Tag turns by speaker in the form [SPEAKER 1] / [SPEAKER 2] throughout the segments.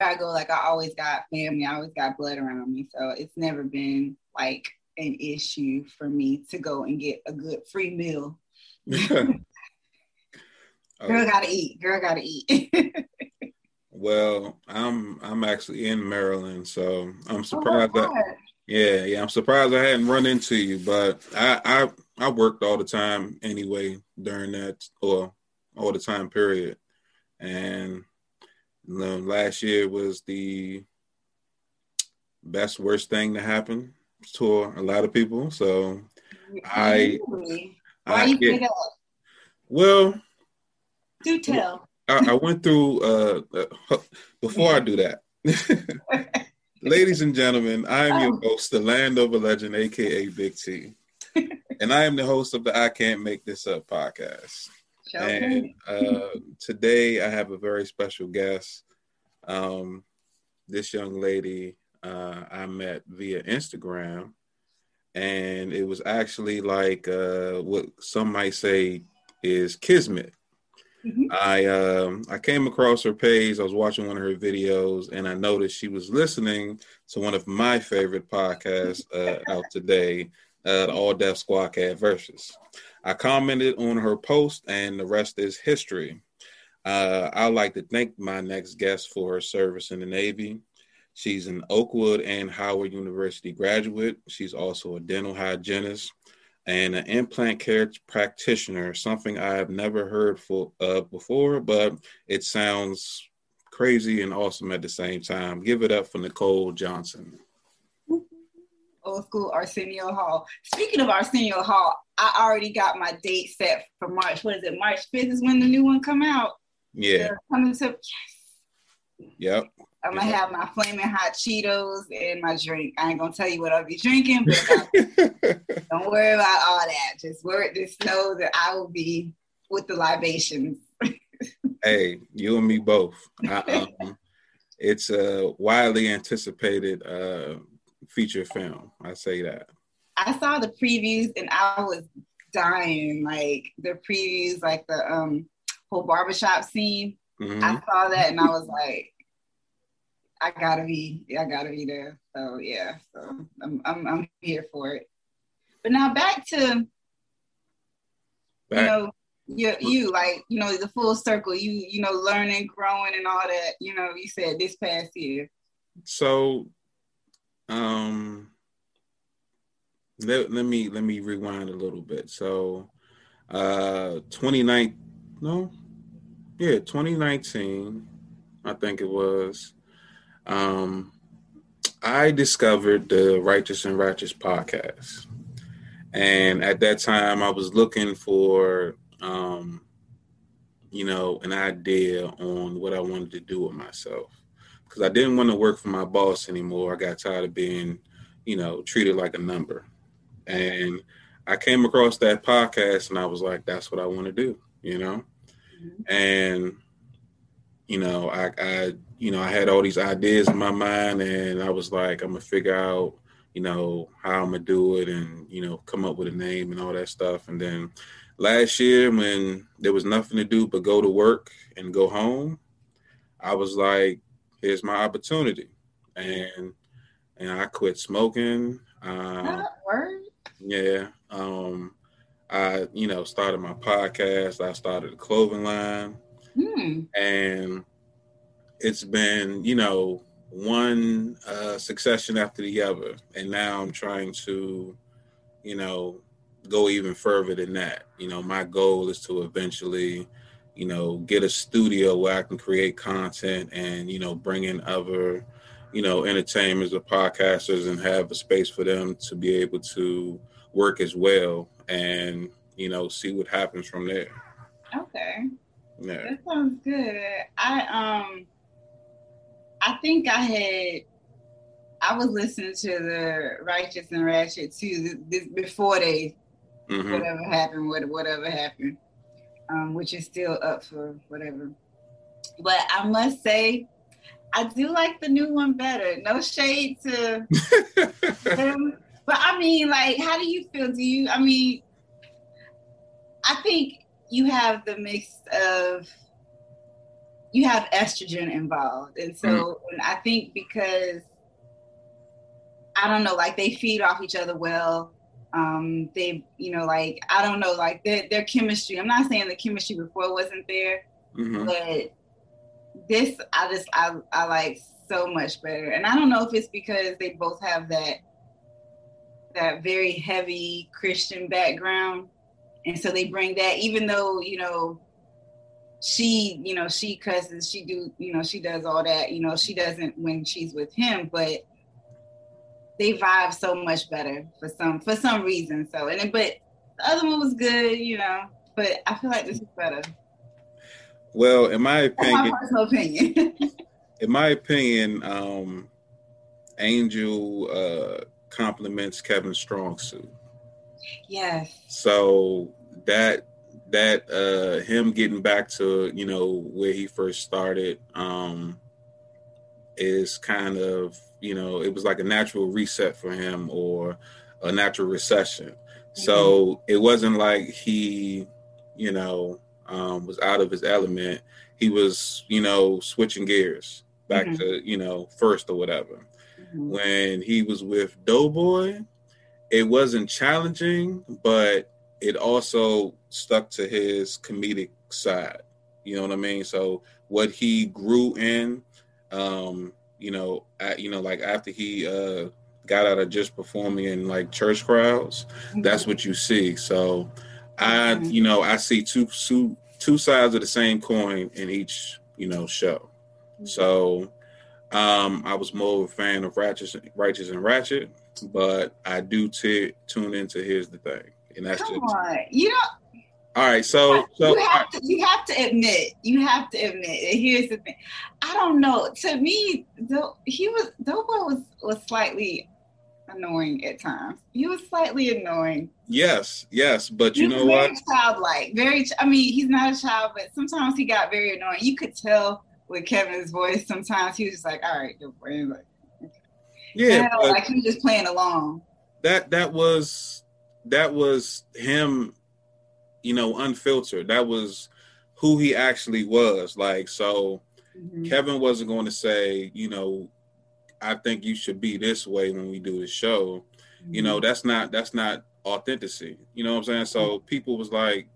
[SPEAKER 1] I go, like I always got family, I always got blood around me. So it's never been like an issue for me to go and get a good free meal. Girl oh. gotta eat. Girl gotta eat.
[SPEAKER 2] well, I'm I'm actually in Maryland, so I'm oh, surprised oh that yeah, yeah, I'm surprised I hadn't run into you, but I I I worked all the time anyway during that or all the time period, and know, last year was the best worst thing to happen to a lot of people. So I,
[SPEAKER 1] Why I you get, that?
[SPEAKER 2] Well,
[SPEAKER 1] do tell.
[SPEAKER 2] I, I went through. Uh, uh, before I do that, ladies and gentlemen, I am your oh. host, the land Landover Legend, aka Big T, and I am the host of the I Can't Make This Up podcast. And uh, today I have a very special guest. Um, this young lady uh, I met via Instagram, and it was actually like uh, what some might say is kismet. Mm-hmm. I um, I came across her page. I was watching one of her videos, and I noticed she was listening to one of my favorite podcasts uh, out today, uh, the All Deaf Squad Cat Versus. I commented on her post, and the rest is history. Uh, I'd like to thank my next guest for her service in the Navy. She's an Oakwood and Howard University graduate. She's also a dental hygienist and an implant care practitioner, something I have never heard for, uh, before, but it sounds crazy and awesome at the same time. Give it up for Nicole Johnson.
[SPEAKER 1] Old school Arsenio Hall. Speaking of Arsenio Hall, I already got my date set for March. What is it? March 5th is when the new one come out.
[SPEAKER 2] Yeah.
[SPEAKER 1] coming to yes.
[SPEAKER 2] Yep.
[SPEAKER 1] I'm gonna have my flaming hot Cheetos and my drink. I ain't gonna tell you what I'll be drinking, but don't worry about all that. Just worry, just know that I will be with the libations.
[SPEAKER 2] hey, you and me both. I, um, it's a widely anticipated uh, feature film. I say that.
[SPEAKER 1] I saw the previews and I was dying. Like the previews, like the um whole barbershop scene. Mm-hmm. I saw that and I was like, I gotta be, I gotta be there. So yeah, so I'm I'm I'm here for it. But now back to back. you know you you like you know the full circle. You you know learning, growing, and all that. You know you said this past year.
[SPEAKER 2] So, um, let, let me let me rewind a little bit. So, uh, 29 no, yeah, 2019, I think it was um, I discovered the Righteous and Ratchet podcast. And at that time, I was looking for, um, you know, an idea on what I wanted to do with myself. Because I didn't want to work for my boss anymore. I got tired of being, you know, treated like a number. And I came across that podcast and I was like, that's what I want to do, you know? Mm-hmm. And, you know, I, I you know, I had all these ideas in my mind, and I was like, I'm gonna figure out, you know, how I'm gonna do it, and you know, come up with a name and all that stuff. And then last year, when there was nothing to do but go to work and go home, I was like, here's my opportunity, and and I quit smoking.
[SPEAKER 1] Um,
[SPEAKER 2] yeah. Um, I, you know, started my podcast. I started a clothing line,
[SPEAKER 1] hmm.
[SPEAKER 2] and it's been you know one uh, succession after the other, and now I'm trying to, you know, go even further than that. You know, my goal is to eventually, you know, get a studio where I can create content and you know bring in other, you know, entertainers or podcasters and have a space for them to be able to work as well and you know see what happens from there.
[SPEAKER 1] Okay. Yeah. That sounds good. I um I think I had I was listening to the Righteous and Ratchet too this, before they mm-hmm. whatever happened, what whatever happened, um, which is still up for whatever. But I must say, I do like the new one better. No shade to them, but I mean, like, how do you feel? Do you? I mean, I think you have the mix of you have estrogen involved, and so mm-hmm. I think because I don't know, like they feed off each other well. Um, they, you know, like I don't know, like their their chemistry. I'm not saying the chemistry before wasn't there, mm-hmm. but this I just I I like so much better. And I don't know if it's because they both have that that very heavy Christian background. And so they bring that, even though, you know, she, you know, she cusses, she do, you know, she does all that, you know, she doesn't when she's with him, but they vibe so much better for some for some reason. So and but the other one was good, you know, but I feel like this is better.
[SPEAKER 2] Well, in my opinion,
[SPEAKER 1] my opinion.
[SPEAKER 2] in my opinion, um, Angel uh, compliments Kevin Strong suit.
[SPEAKER 1] Yes.
[SPEAKER 2] So that that uh him getting back to you know where he first started um is kind of you know it was like a natural reset for him or a natural recession mm-hmm. so it wasn't like he you know um was out of his element he was you know switching gears back mm-hmm. to you know first or whatever. Mm-hmm. When he was with Doughboy, it wasn't challenging, but it also stuck to his comedic side. You know what I mean? So what he grew in, um, you know, at, you know, like after he uh, got out of just performing in like church crowds, mm-hmm. that's what you see. So I, mm-hmm. you know, I see two, two two sides of the same coin in each, you know, show. So um, I was more of a fan of Righteous, Righteous and Ratchet, but I do t- tune into Here's the Thing, and that's
[SPEAKER 1] Come just. On. You know.
[SPEAKER 2] All right, so so
[SPEAKER 1] you have to you have to admit you have to admit. Here's the thing, I don't know. To me, though, he was Doughboy was was slightly annoying at times. He was slightly annoying.
[SPEAKER 2] Yes, yes, but you know what?
[SPEAKER 1] Childlike, very. I mean, he's not a child, but sometimes he got very annoying. You could tell with Kevin's voice, sometimes he was just like, "All right, good boy." Like,
[SPEAKER 2] yeah,
[SPEAKER 1] like he was just playing along.
[SPEAKER 2] That that was that was him, you know, unfiltered. That was who he actually was. Like so, mm-hmm. Kevin wasn't going to say, you know, I think you should be this way when we do the show. Mm-hmm. You know, mm-hmm. that's not that's not authenticity. You know what I'm saying? So mm-hmm. people was like,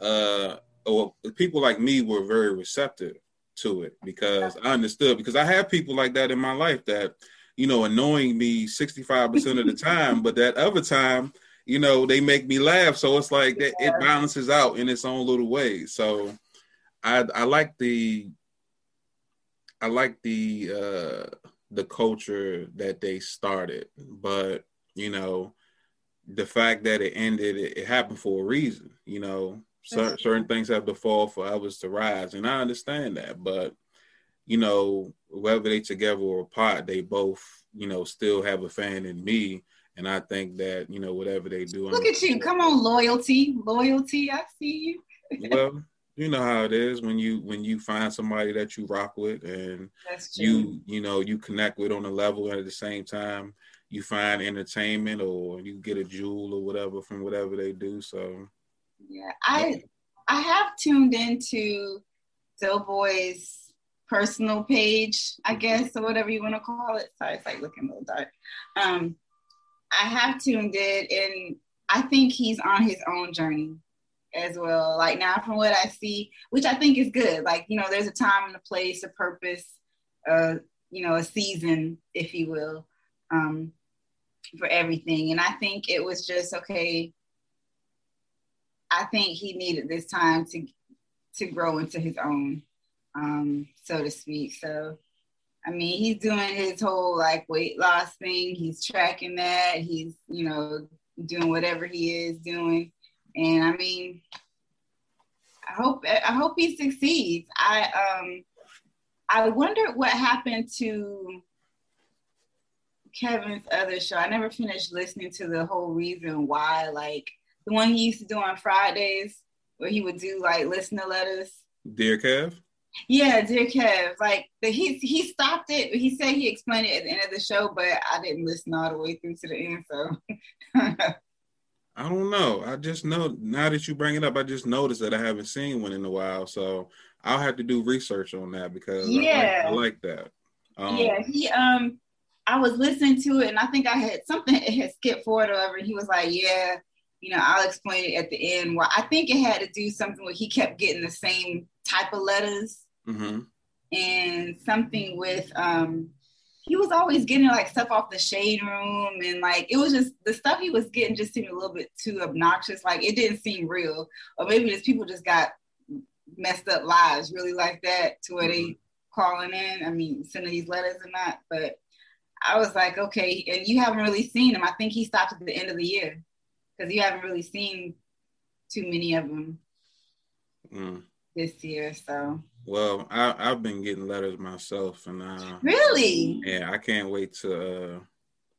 [SPEAKER 2] uh, or people like me were very receptive to it because I understood because I have people like that in my life that you know annoying me 65% of the time but that other time you know they make me laugh so it's like that it balances out in its own little way so I I like the I like the uh the culture that they started but you know the fact that it ended it, it happened for a reason you know certain, certain things have to fall for others to rise, and I understand that. But you know, whether they together or apart, they both you know still have a fan in me, and I think that you know whatever they do.
[SPEAKER 1] Look at you! Come on, loyalty, loyalty. I see
[SPEAKER 2] you. well, you know how it is when you when you find somebody that you rock with and you you know you connect with on a level and at the same time you find entertainment or you get a jewel or whatever from whatever they do so.
[SPEAKER 1] Yeah, I I have tuned into Doughboy's personal page, I guess, or whatever you want to call it. Sorry, it's like looking a little dark. Um, I have tuned in, and I think he's on his own journey as well. Like now, from what I see, which I think is good. Like you know, there's a time and a place, a purpose, uh, you know, a season, if you will, um, for everything. And I think it was just okay. I think he needed this time to to grow into his own, um, so to speak. So, I mean, he's doing his whole like weight loss thing. He's tracking that. He's you know doing whatever he is doing, and I mean, I hope I hope he succeeds. I um I wonder what happened to Kevin's other show. I never finished listening to the whole reason why like the one he used to do on Fridays where he would do like listener letters.
[SPEAKER 2] Dear Kev?
[SPEAKER 1] Yeah, Dear Kev. Like the, he he stopped it. He said he explained it at the end of the show, but I didn't listen all the way through to the end. So
[SPEAKER 2] I don't know. I just know now that you bring it up, I just noticed that I haven't seen one in a while. So I'll have to do research on that because yeah, I like, I like that.
[SPEAKER 1] Um, yeah, he um, I was listening to it and I think I had something it had skipped forward or whatever. He was like, yeah, you know, I'll explain it at the end. Well, I think it had to do something where he kept getting the same type of letters mm-hmm. and something with um he was always getting like stuff off the shade room and like it was just the stuff he was getting just seemed a little bit too obnoxious. Like it didn't seem real. Or maybe just people just got messed up lives really like that to where mm-hmm. they calling in. I mean sending these letters and that but i was like okay and you haven't really seen him. I think he stopped at the end of the year because you haven't really seen too many of them mm. this year so
[SPEAKER 2] well, I, I've been getting letters myself, and uh,
[SPEAKER 1] really,
[SPEAKER 2] yeah, I can't wait to. Uh,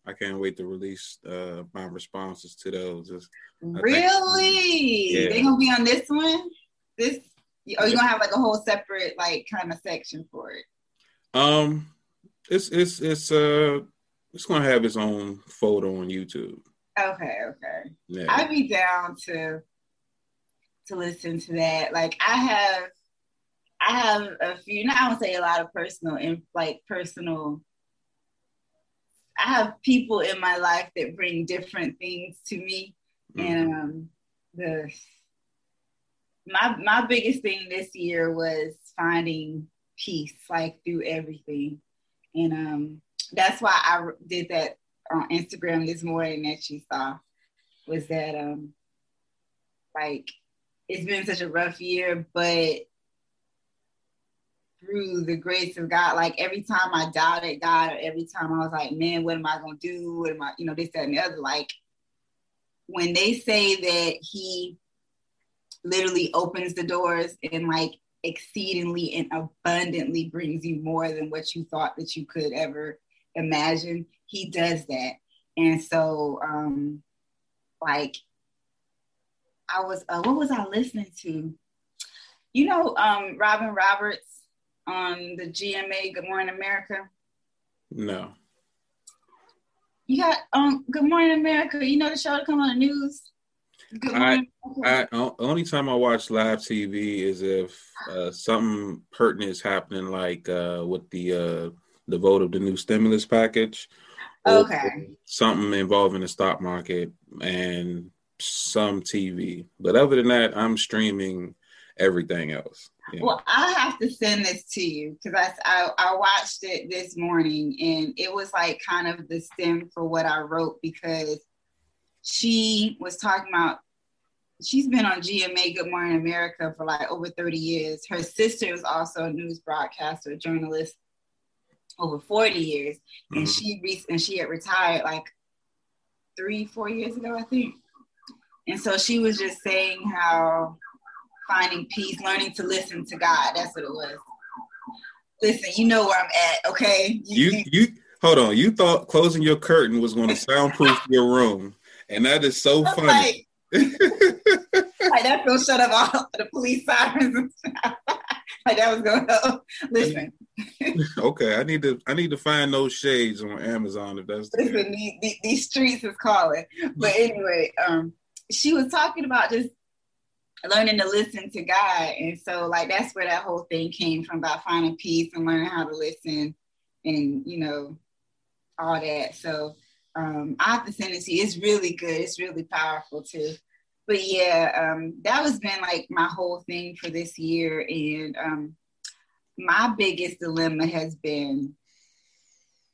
[SPEAKER 2] I can't wait to release uh, my responses to those. Just,
[SPEAKER 1] really, yeah. they gonna be on this one. This, oh, you gonna have like a whole separate like kind of section for it.
[SPEAKER 2] Um, it's it's it's uh it's gonna have its own photo on YouTube.
[SPEAKER 1] Okay, okay. Yeah. I'd be down to to listen to that. Like I have I have a few, not I would say a lot of personal and like personal. I have people in my life that bring different things to me, mm-hmm. and um, the my my biggest thing this year was finding peace, like through everything, and um, that's why I did that on Instagram this morning that you saw, was that um, like it's been such a rough year, but through the grace of God, like every time I doubted God, or every time I was like, man, what am I gonna do? What am I, you know, this, that, and the other. Like when they say that He literally opens the doors and like exceedingly and abundantly brings you more than what you thought that you could ever imagine, He does that. And so, um, like, I was, uh, what was I listening to? You know, um, Robin Roberts on the GMA Good Morning America?
[SPEAKER 2] No.
[SPEAKER 1] You got um Good Morning America. You know the show to come on the news.
[SPEAKER 2] Good morning. I, I only time I watch live TV is if uh, something pertinent is happening, like uh, with the uh, the vote of the new stimulus package.
[SPEAKER 1] Okay.
[SPEAKER 2] Something involving the stock market and some TV, but other than that, I'm streaming everything else.
[SPEAKER 1] Well, I have to send this to you because I, I, I watched it this morning and it was like kind of the stem for what I wrote because she was talking about she's been on GMA Good Morning America for like over 30 years. Her sister is also a news broadcaster, journalist over 40 years. And mm-hmm. she re- and she had retired like three, four years ago, I think. And so she was just saying how finding peace, learning to listen to God. That's what it was. Listen, you know where I'm at, okay?
[SPEAKER 2] You you, you hold on. You thought closing your curtain was going to soundproof your room, and that is so funny. Like,
[SPEAKER 1] like that's gonna shut up all the police sirens and stuff. like that was gonna help. Listen.
[SPEAKER 2] okay, I need to I need to find those shades on Amazon if that's
[SPEAKER 1] the listen. These, these streets is calling. But anyway, um, she was talking about just learning to listen to God. And so like that's where that whole thing came from about finding peace and learning how to listen and you know all that. So um I have to send it to you. It's really good. It's really powerful too. But yeah, um that was been like my whole thing for this year. And um my biggest dilemma has been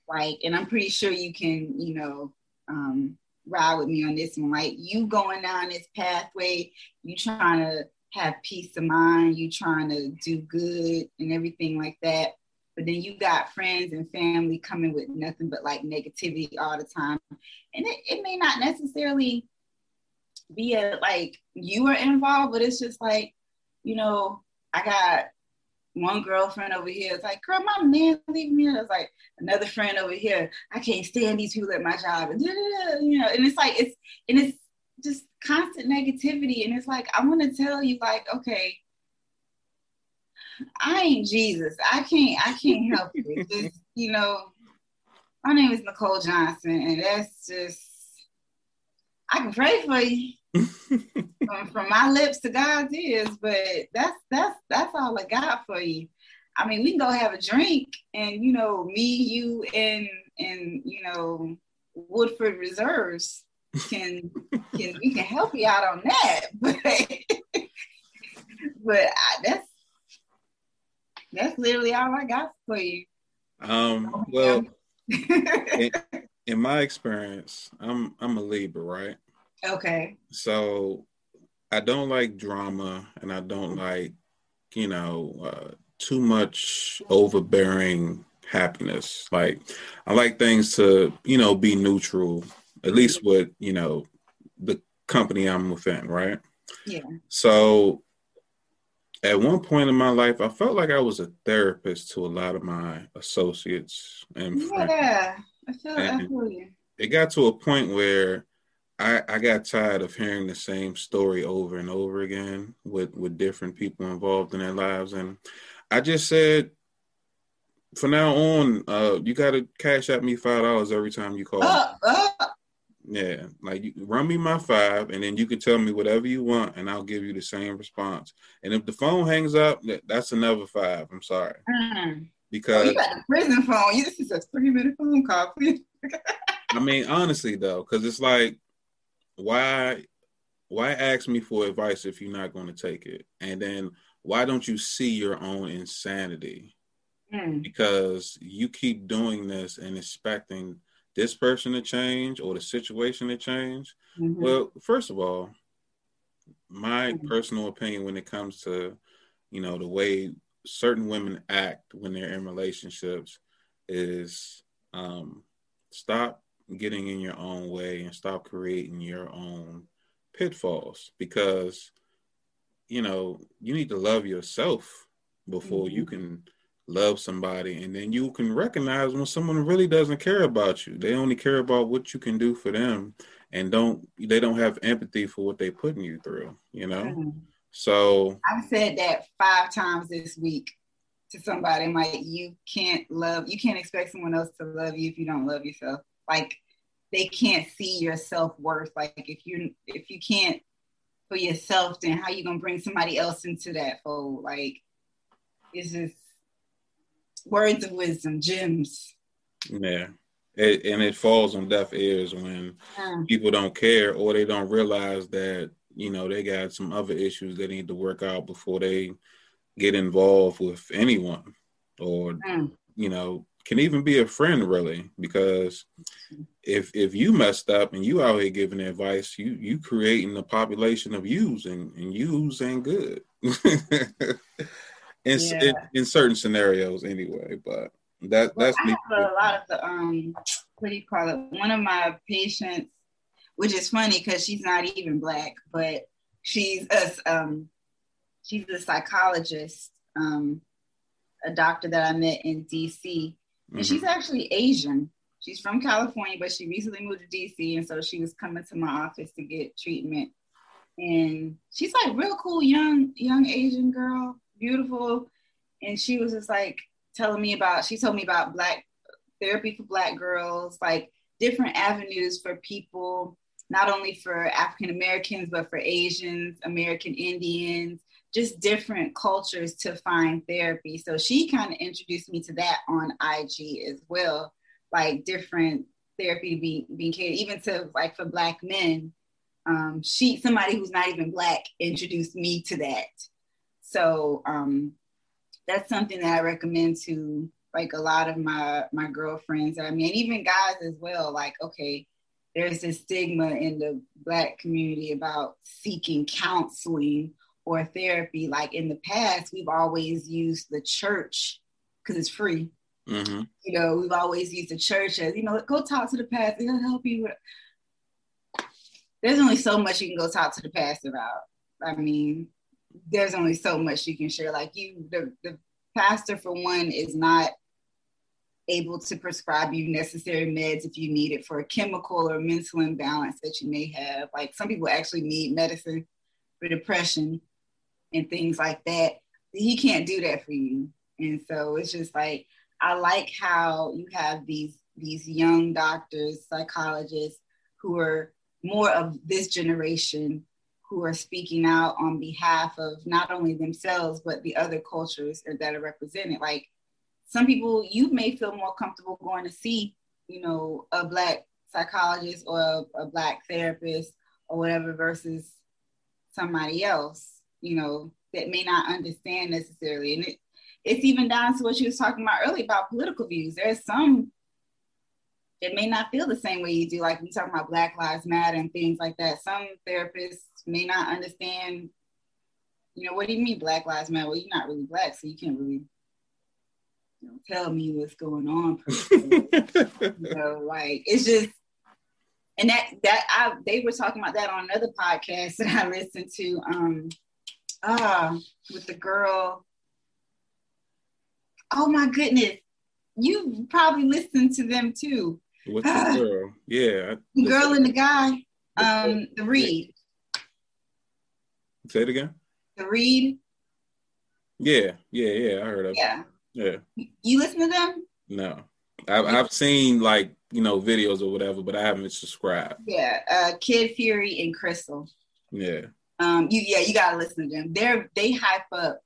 [SPEAKER 1] like, and I'm pretty sure you can, you know, um ride with me on this one. Like you going down this pathway, you trying to have peace of mind, you trying to do good and everything like that. But then you got friends and family coming with nothing but like negativity all the time. And it, it may not necessarily be a like you are involved, but it's just like, you know, I got one girlfriend over here is like, girl, my man leave me. And It's like another friend over here. I can't stand these people at my job. And you know, and it's like it's and it's just constant negativity. And it's like, I want to tell you, like, okay, I ain't Jesus. I can't, I can't help you. Just, you know, my name is Nicole Johnson, and that's just I can pray for you. From, my lips to God's ears, but that's that's that's all I got for you. I mean, we can go have a drink, and you know, me, you, and and you know, Woodford Reserves can can we can help you out on that, but but I, that's that's literally all I got for you.
[SPEAKER 2] Um, well, in, in my experience, I'm I'm a Libra, right?
[SPEAKER 1] Okay.
[SPEAKER 2] So I don't like drama, and I don't like you know uh, too much overbearing happiness. Like I like things to you know be neutral, at least with you know the company I'm within, right?
[SPEAKER 1] Yeah.
[SPEAKER 2] So at one point in my life, I felt like I was a therapist to a lot of my associates and
[SPEAKER 1] friends. Yeah, I feel, and I feel you.
[SPEAKER 2] It got to a point where I, I got tired of hearing the same story over and over again with, with different people involved in their lives. And I just said, for now on, uh, you got to cash out me five dollars every time you call. Uh, uh, yeah, like you run me my five, and then you can tell me whatever you want, and I'll give you the same response. And if the phone hangs up, that's another five. I'm sorry. Mm. Because oh,
[SPEAKER 1] you got a prison phone. This is a three minute phone call, please.
[SPEAKER 2] I mean, honestly though, because it's like, why, why ask me for advice if you're not going to take it? And then why don't you see your own insanity? Mm. Because you keep doing this and expecting this person to change or the situation to change? Mm-hmm. Well, first of all, my mm-hmm. personal opinion when it comes to, you know, the way certain women act when they're in relationships is um, stop getting in your own way and stop creating your own pitfalls because you know you need to love yourself before mm-hmm. you can love somebody and then you can recognize when someone really doesn't care about you they only care about what you can do for them and don't they don't have empathy for what they're putting you through you know mm-hmm. so
[SPEAKER 1] i've said that five times this week to somebody like you can't love you can't expect someone else to love you if you don't love yourself like they can't see your self-worth like if you if you can't for yourself then how you gonna bring somebody else into that fold like it's just words of wisdom, gems.
[SPEAKER 2] Yeah. It, and it falls on deaf ears when mm. people don't care or they don't realize that you know they got some other issues they need to work out before they get involved with anyone or mm. you know can even be a friend really because if if you messed up and you out here giving advice you you creating a population of yous and, and yous ain't good in, yeah. in, in, certain scenarios anyway. But that well, that's
[SPEAKER 1] I have a lot of the um what do you call it? One of my patients, which is funny because she's not even black, but she's a um she's a psychologist, um, a doctor that I met in DC. And mm-hmm. she's actually Asian. She's from California, but she recently moved to DC, and so she was coming to my office to get treatment. And she's like real cool, young young Asian girl beautiful. And she was just like telling me about, she told me about black therapy for black girls, like different avenues for people, not only for African Americans, but for Asians, American Indians, just different cultures to find therapy. So she kind of introduced me to that on IG as well, like different therapy being being catered, even to like for black men. Um, she somebody who's not even black introduced me to that so um, that's something that I recommend to like a lot of my my girlfriends. I mean, even guys as well. Like, okay, there's this stigma in the black community about seeking counseling or therapy. Like in the past, we've always used the church because it's free. Mm-hmm. You know, we've always used the church as you know, go talk to the pastor; he'll help you. There's only so much you can go talk to the pastor about. I mean, there's only so much you can share. Like you, the, the pastor for one is not able to prescribe you necessary meds if you need it for a chemical or mental imbalance that you may have. Like some people actually need medicine for depression and things like that. He can't do that for you. And so it's just like I like how you have these these young doctors, psychologists who are more of this generation who are speaking out on behalf of not only themselves but the other cultures that are represented like some people you may feel more comfortable going to see you know a black psychologist or a, a black therapist or whatever versus somebody else you know that may not understand necessarily and it, it's even down to what you was talking about earlier about political views there's some that may not feel the same way you do like we talking about black lives matter and things like that some therapists may not understand you know what do you mean black lives matter well you're not really black so you can't really you know, tell me what's going on. you know, like it's just, and that that I they were talking about that on another podcast that I listened to. Um, ah, with the girl. Oh my goodness, you probably listened to them too.
[SPEAKER 2] What's the girl? Yeah,
[SPEAKER 1] the girl and the guy. Um, the Read.
[SPEAKER 2] Say it again.
[SPEAKER 1] The Read.
[SPEAKER 2] Yeah, yeah, yeah. I heard of.
[SPEAKER 1] Yeah,
[SPEAKER 2] yeah.
[SPEAKER 1] You listen to them?
[SPEAKER 2] No. I've, I've seen like, you know, videos or whatever, but I haven't subscribed.
[SPEAKER 1] Yeah. Uh, Kid Fury and Crissle.
[SPEAKER 2] Yeah.
[SPEAKER 1] Um, you yeah, you gotta listen to them. They're they hype up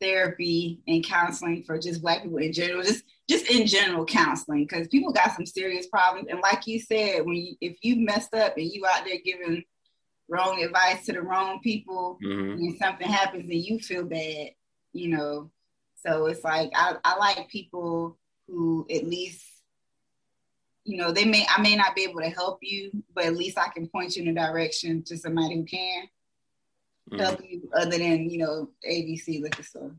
[SPEAKER 1] therapy and counseling for just black people in general, just just in general counseling, because people got some serious problems. And like you said, when you, if you messed up and you out there giving wrong advice to the wrong people, mm-hmm. and something happens and you feel bad, you know, so it's like I, I like people who at least, you know, they may I may not be able to help you, but at least I can point you in a direction to somebody who can mm-hmm. help you other than, you know, ABC liquor store.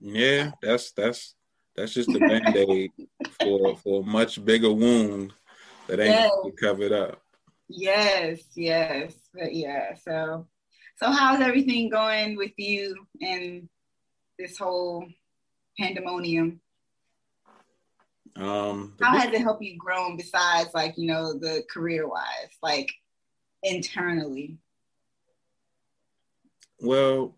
[SPEAKER 2] Yeah, that's that's that's just a band-aid for for a much bigger wound that ain't yes. covered up.
[SPEAKER 1] Yes, yes. But yeah, so so how's everything going with you and this whole pandemonium?
[SPEAKER 2] Um,
[SPEAKER 1] How has it helped you grow besides like, you know, the career wise, like internally?
[SPEAKER 2] Well,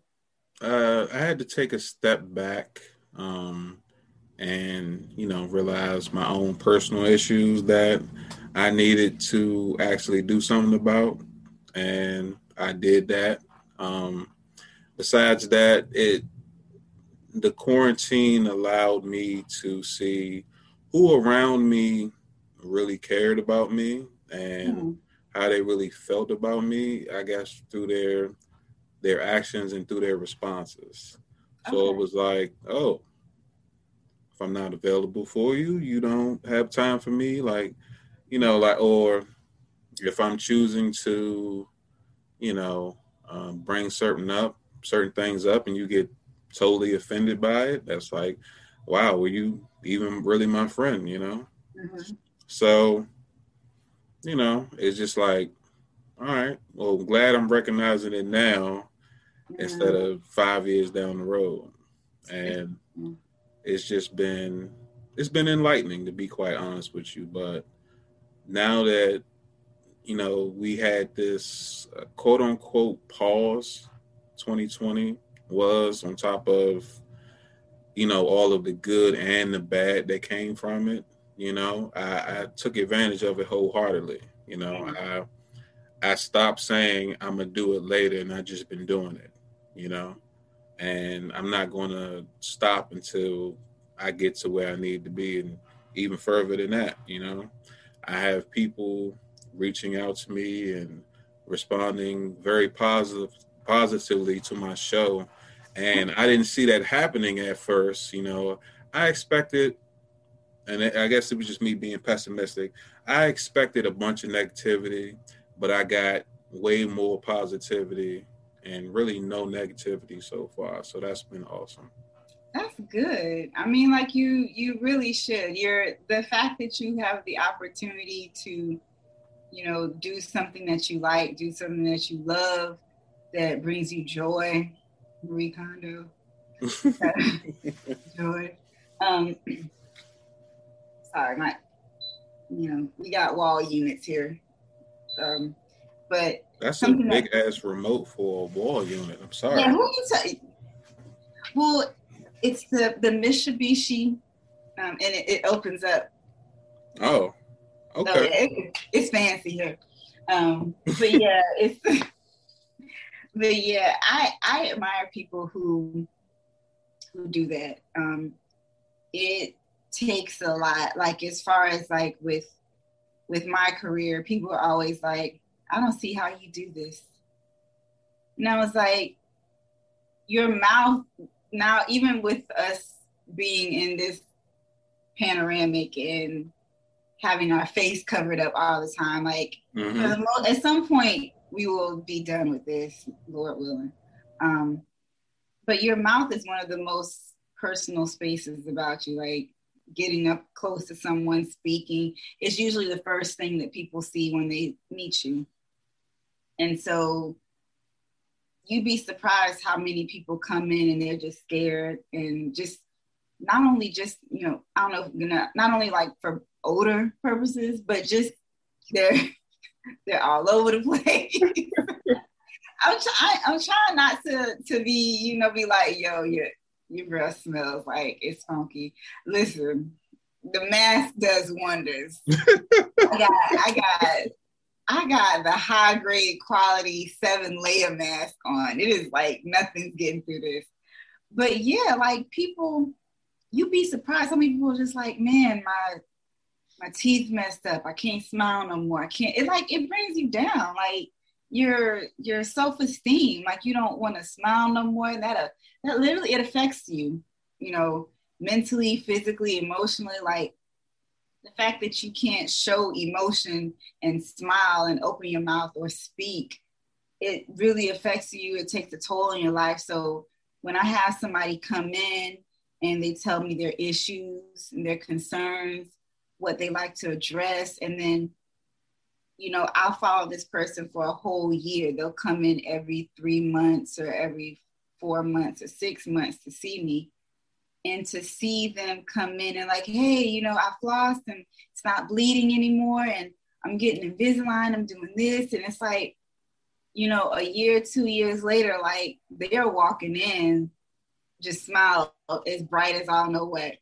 [SPEAKER 2] uh, I had to take a step back um, and, you know, realize my own personal issues that I needed to actually do something about. And I did that. Um, besides that, it the quarantine allowed me to see who around me really cared about me and mm-hmm. how they really felt about me i guess through their their actions and through their responses so okay. it was like oh if i'm not available for you you don't have time for me like you know like or if i'm choosing to you know um, bring certain up certain things up and you get totally offended by it, that's like, wow, were you even really my friend, you know? Mm-hmm. So, you know, it's just like, all right, well, I'm glad I'm recognizing it now mm-hmm. instead of five years down the road. And mm-hmm. it's just been, it's been enlightening to be quite honest with you. But now that, you know, we had this uh, quote unquote pause 2020 was on top of you know all of the good and the bad that came from it you know i, I took advantage of it wholeheartedly you know mm-hmm. i i stopped saying i'm gonna do it later and i just been doing it you know and i'm not gonna stop until i get to where i need to be and even further than that you know i have people reaching out to me and responding very positive positively to my show. And I didn't see that happening at first. You know, I expected, and I guess it was just me being pessimistic. I expected a bunch of negativity, but I got way more positivity and really no negativity so far. So that's been awesome.
[SPEAKER 1] That's good. I mean, like you, you really should. You're the fact that you have the opportunity to, you know, do something that you like, do something that you love, that brings you joy, Marie Kondo. joy. Um, sorry, my, you know, we got wall units here. Um, but
[SPEAKER 2] that's a big that, ass remote for a wall unit. I'm sorry.
[SPEAKER 1] Yeah, who you say? Well, it's the the Mitsubishi, um, and it, it opens up.
[SPEAKER 2] Oh, Okay. So
[SPEAKER 1] it, it's fancy here. Um, but yeah, it's but yeah, I I admire people who who do that. Um, it takes a lot. Like as far as like with with my career, people are always like, I don't see how you do this. And I was like, your mouth now, even with us being in this panoramic and having our face covered up all the time, like mm-hmm. most, at some point we will be done with this, Lord willing. Um, but your mouth is one of the most personal spaces about you. Like getting up close to someone speaking is usually the first thing that people see when they meet you. And so you'd be surprised how many people come in and they're just scared and just not only just, you know, I don't know, know, not only like for odor purposes, but just they're they're all over the place. I'm trying I'm trying not to to be, you know, be like, yo, your your breath smells like it's funky. Listen, the mask does wonders. I got I got I got the high grade quality seven layer mask on. It is like nothing's getting through this. But yeah, like people, you'd be surprised how many people are just like, man, my my teeth messed up. I can't smile no more. I can't. It like it brings you down. Like your your self esteem. Like you don't want to smile no more. That uh, that literally it affects you. You know, mentally, physically, emotionally. Like the fact that you can't show emotion and smile and open your mouth or speak, it really affects you. It takes a toll on your life. So when I have somebody come in and they tell me their issues and their concerns, what they like to address, and then you know, I'll follow this person for a whole year. They'll come in every three months or every four months or six months to see me and to see them come in and like, hey, you know, I flossed and it's not bleeding anymore, and I'm getting Invisalign, I'm doing this, and it's like, you know, a year, two years later, like they're walking in, just smile as bright as I don't know what,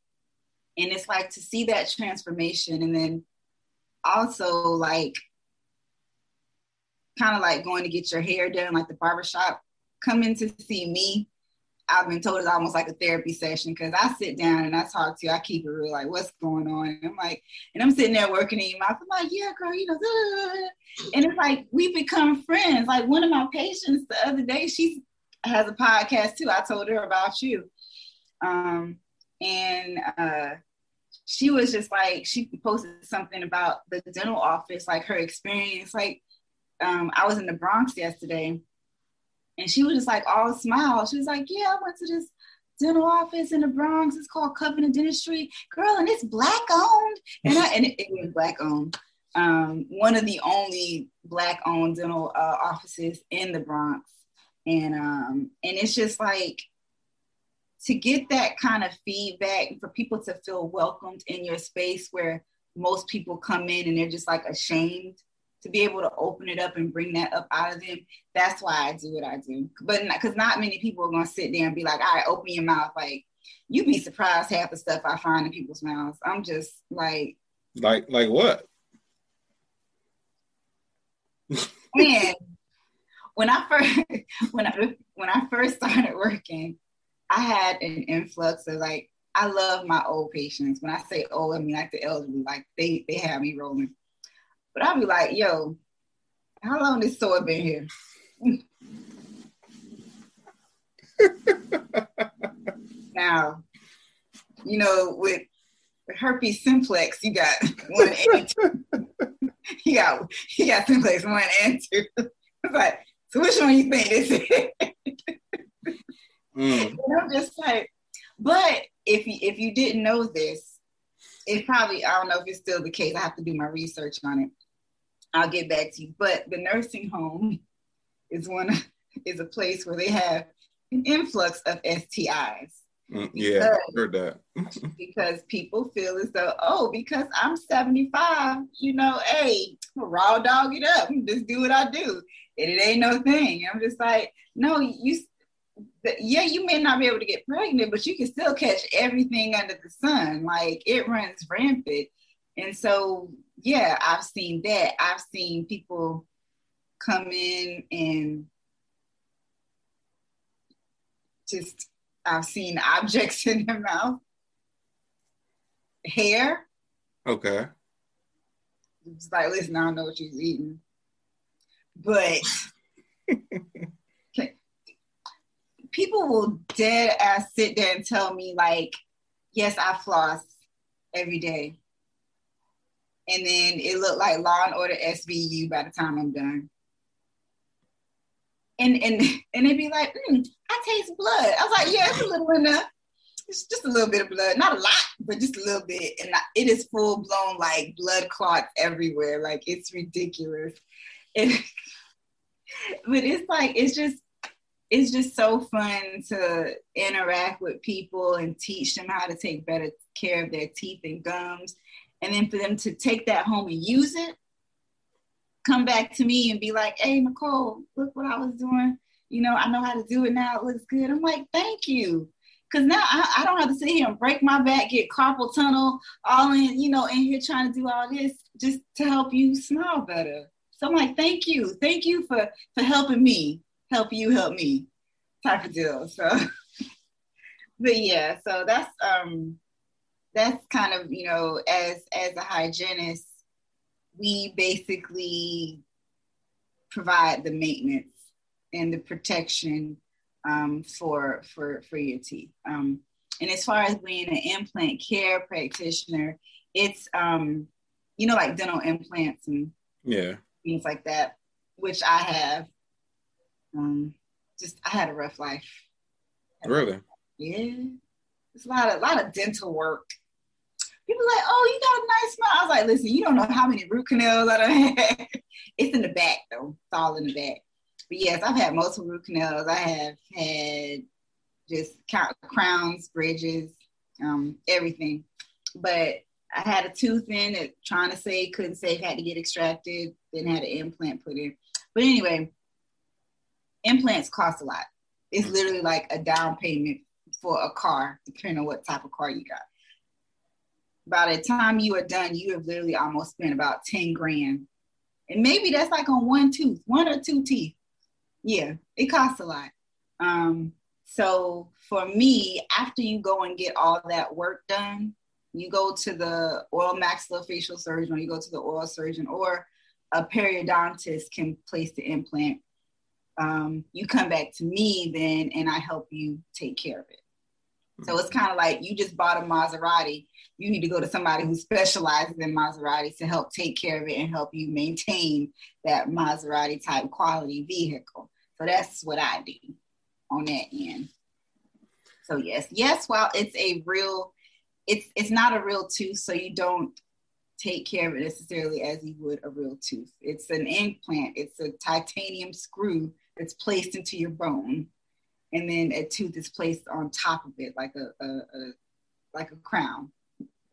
[SPEAKER 1] and it's like to see that transformation, and then also like kind of like going to get your hair done, like the barbershop, come in to see me I've been told it's almost like a therapy session because I sit down and I talk to you. I keep it real, like what's going on. And I'm like, and I'm sitting there working in your mouth. I'm like, yeah, girl, you know, and it's like we become friends. Like one of my patients the other day, she has a podcast too. I told her about you, um, and uh, she was just like she posted something about the dental office, like her experience. Like um, I was in the Bronx yesterday and she was just like all smile. She was like, Yeah, I went to this dental office in the Bronx. It's called Covenant Dentistry. Girl, and it's black owned. And I and it, it was black owned. Um, one of the only black owned dental uh, offices in the Bronx. And um, and it's just like to get that kind of feedback for people to feel welcomed in your space where most people come in and they're just like ashamed to be able to open it up and bring that up out of them. That's why I do what I do. But because not, not many people are gonna sit there and be like, "All right, open your mouth." Like you'd be surprised half the stuff I find in people's mouths. I'm just like,
[SPEAKER 2] like, like what?
[SPEAKER 1] and when I first when I when I first started working, I had an influx of like I love my old patients. When I say old, I mean like the elderly. Like they they have me rolling. But I'll be like, yo, how long this sword been here? now, you know, with herpes simplex, you got one and two. you got you got simplex one and two. Like, so which one you think this is? Mm. I'm just like, but if you if you didn't know this, it probably I don't know if it's still the case. I have to do my research on it. I'll get back to you. But the nursing home is one is a place where they have an influx of STIs.
[SPEAKER 2] Mm, yeah, because, heard that.
[SPEAKER 1] because people feel as though, oh, because I'm 75, you know, hey, raw dog it up, just do what I do. And it ain't no thing. I'm just like, no, you yeah, you may not be able to get pregnant, but you can still catch everything under the sun. Like it runs rampant. And so, yeah, I've seen that. I've seen people come in and just, I've seen objects in their mouth, hair.
[SPEAKER 2] Okay.
[SPEAKER 1] It's like, listen, I don't know what you're eating. But people will dead ass sit there and tell me, like, yes, I floss every day. And then it looked like Law and Order SVU by the time I'm done. And and and they'd be like, mm, I taste blood. I was like, yeah, it's a little there. It's just a little bit of blood, not a lot, but just a little bit. And it is full blown like blood clots everywhere. Like it's ridiculous. And but it's like it's just it's just so fun to interact with people and teach them how to take better care of their teeth and gums. And then for them to take that home and use it, come back to me and be like, hey, Nicole, look what I was doing. You know, I know how to do it now. It looks good. I'm like, thank you. Cause now I, I don't have to sit here and break my back, get carpal tunnel, all in, you know, in here trying to do all this just to help you smile better. So I'm like, thank you. Thank you for for helping me help you help me type of deal. So, but yeah, so that's um that's kind of you know as as a hygienist, we basically provide the maintenance and the protection um, for for for your teeth. Um, and as far as being an implant care practitioner, it's um, you know like dental implants and
[SPEAKER 2] yeah
[SPEAKER 1] things like that, which I have. Um, just I had a rough life.
[SPEAKER 2] Really?
[SPEAKER 1] Yeah. It's a lot of a lot of dental work. People like, oh, you got a nice smile. I was like, listen, you don't know how many root canals I had. it's in the back though. It's all in the back. But yes, I've had multiple root canals. I have had just crowns, bridges, um, everything. But I had a tooth in it, trying to say couldn't save, had to get extracted, then had an implant put in. But anyway, implants cost a lot. It's mm. literally like a down payment for a car, depending on what type of car you got. By the time you are done, you have literally almost spent about 10 grand. And maybe that's like on one tooth, one or two teeth. Yeah, it costs a lot. Um, so for me, after you go and get all that work done, you go to the oral maxillofacial surgeon or you go to the oral surgeon or a periodontist can place the implant um, you come back to me then and I help you take care of it. So it's kind of like you just bought a Maserati. You need to go to somebody who specializes in Maserati to help take care of it and help you maintain that Maserati type quality vehicle. So that's what I do on that end. So yes, yes, while it's a real, it's it's not a real tooth, so you don't take care of it necessarily as you would a real tooth. It's an implant. It's a titanium screw that's placed into your bone, and then a tooth is placed on top of it, like a, a, a like a crown,